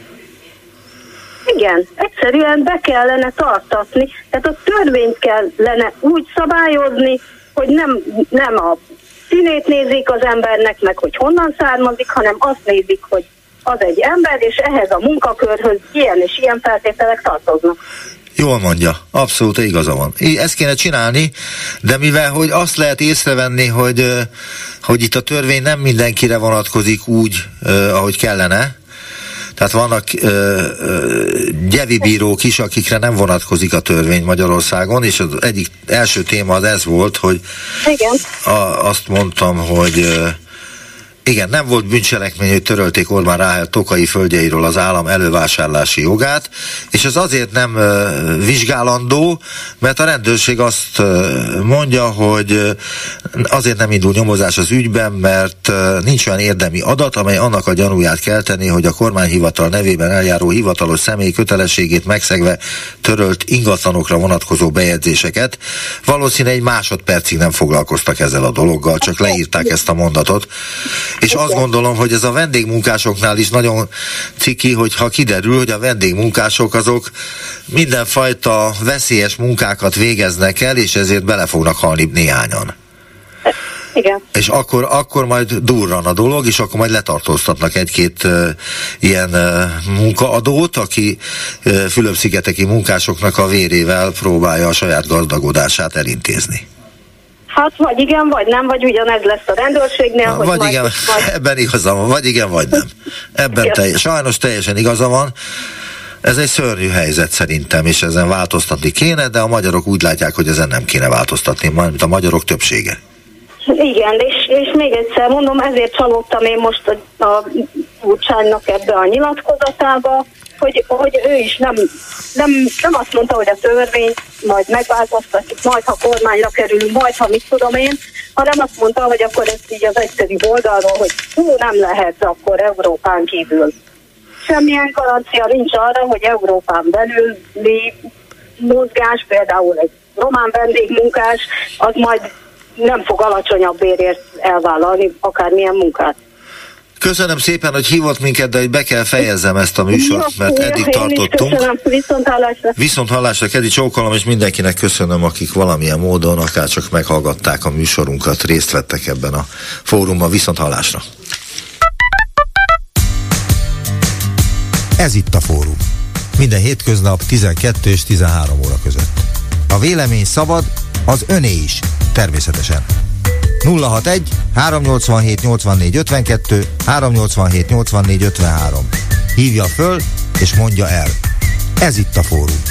Speaker 15: Igen, egyszerűen be kellene tartatni, tehát a törvényt kellene úgy szabályozni, hogy nem, nem a színét nézik az embernek, meg hogy honnan származik, hanem azt nézik, hogy az egy ember, és ehhez a munkakörhöz ilyen és ilyen feltételek tartoznak.
Speaker 3: Jól mondja, abszolút igaza van. Ezt kéne csinálni, de mivel hogy azt lehet észrevenni, hogy, hogy itt a törvény nem mindenkire vonatkozik úgy, ahogy kellene, tehát vannak ö, ö, gyevi bírók is, akikre nem vonatkozik a törvény Magyarországon, és az egyik első téma az ez volt, hogy
Speaker 15: Igen.
Speaker 3: A, azt mondtam, hogy ö, igen, nem volt bűncselekmény, hogy törölték Orbán Ráhel tokai földjeiről az állam elővásárlási jogát, és ez azért nem vizsgálandó, mert a rendőrség azt mondja, hogy azért nem indul nyomozás az ügyben, mert nincs olyan érdemi adat, amely annak a gyanúját kell tenni, hogy a kormányhivatal nevében eljáró hivatalos személy kötelességét megszegve törölt ingatlanokra vonatkozó bejegyzéseket. Valószínűleg egy másodpercig nem foglalkoztak ezzel a dologgal, csak leírták ezt a mondatot. És azt gondolom, hogy ez a vendégmunkásoknál is nagyon ciki, hogyha kiderül, hogy a vendégmunkások azok mindenfajta veszélyes munkákat végeznek el, és ezért bele fognak halni néhányan.
Speaker 15: Igen.
Speaker 3: És akkor, akkor majd durran a dolog, és akkor majd letartóztatnak egy-két uh, ilyen uh, munkaadót, aki uh, Fülöp-szigeteki munkásoknak a vérével próbálja a saját gazdagodását elintézni.
Speaker 15: Hát vagy igen, vagy nem, vagy ugyanez lesz a rendőrségnél.
Speaker 3: Na,
Speaker 15: hogy
Speaker 3: vagy igen,
Speaker 15: majd...
Speaker 3: ebben igaza van, vagy igen, vagy nem. Ebben teljes, sajnos teljesen igaza van. Ez egy szörnyű helyzet szerintem, és ezen változtatni kéne, de a magyarok úgy látják, hogy ezen nem kéne változtatni, mint a magyarok többsége.
Speaker 15: Igen, és, és még egyszer mondom, ezért csalódtam én most a, a Gyurcsánynak ebbe a nyilatkozatába, hogy, hogy ő is nem, nem, nem azt mondta, hogy a törvény majd megváltoztatjuk, majd ha kormányra kerülünk, majd ha mit tudom én, hanem azt mondta, hogy akkor ez így az egyszerű oldalról, hogy hú, nem lehet akkor Európán kívül. semmilyen garancia nincs arra, hogy Európán belüli mozgás, például egy román vendégmunkás, az majd nem fog alacsonyabb bérért elvállalni akármilyen munkát.
Speaker 1: Köszönöm szépen, hogy hívott minket, de hogy be kell fejezzem ezt a műsort, mert eddig tartottunk.
Speaker 15: Viszont hallásra.
Speaker 1: Viszont hallásra, Kedi Csókolom, és mindenkinek köszönöm, akik valamilyen módon, akár csak meghallgatták a műsorunkat, részt vettek ebben a fórumban. Viszont hallásra.
Speaker 3: Ez itt a fórum. Minden hétköznap 12 és 13 óra között. A vélemény szabad, az öné is, természetesen. 061 387 84 52 387 84 53. Hívja föl és mondja el. Ez itt a fórum.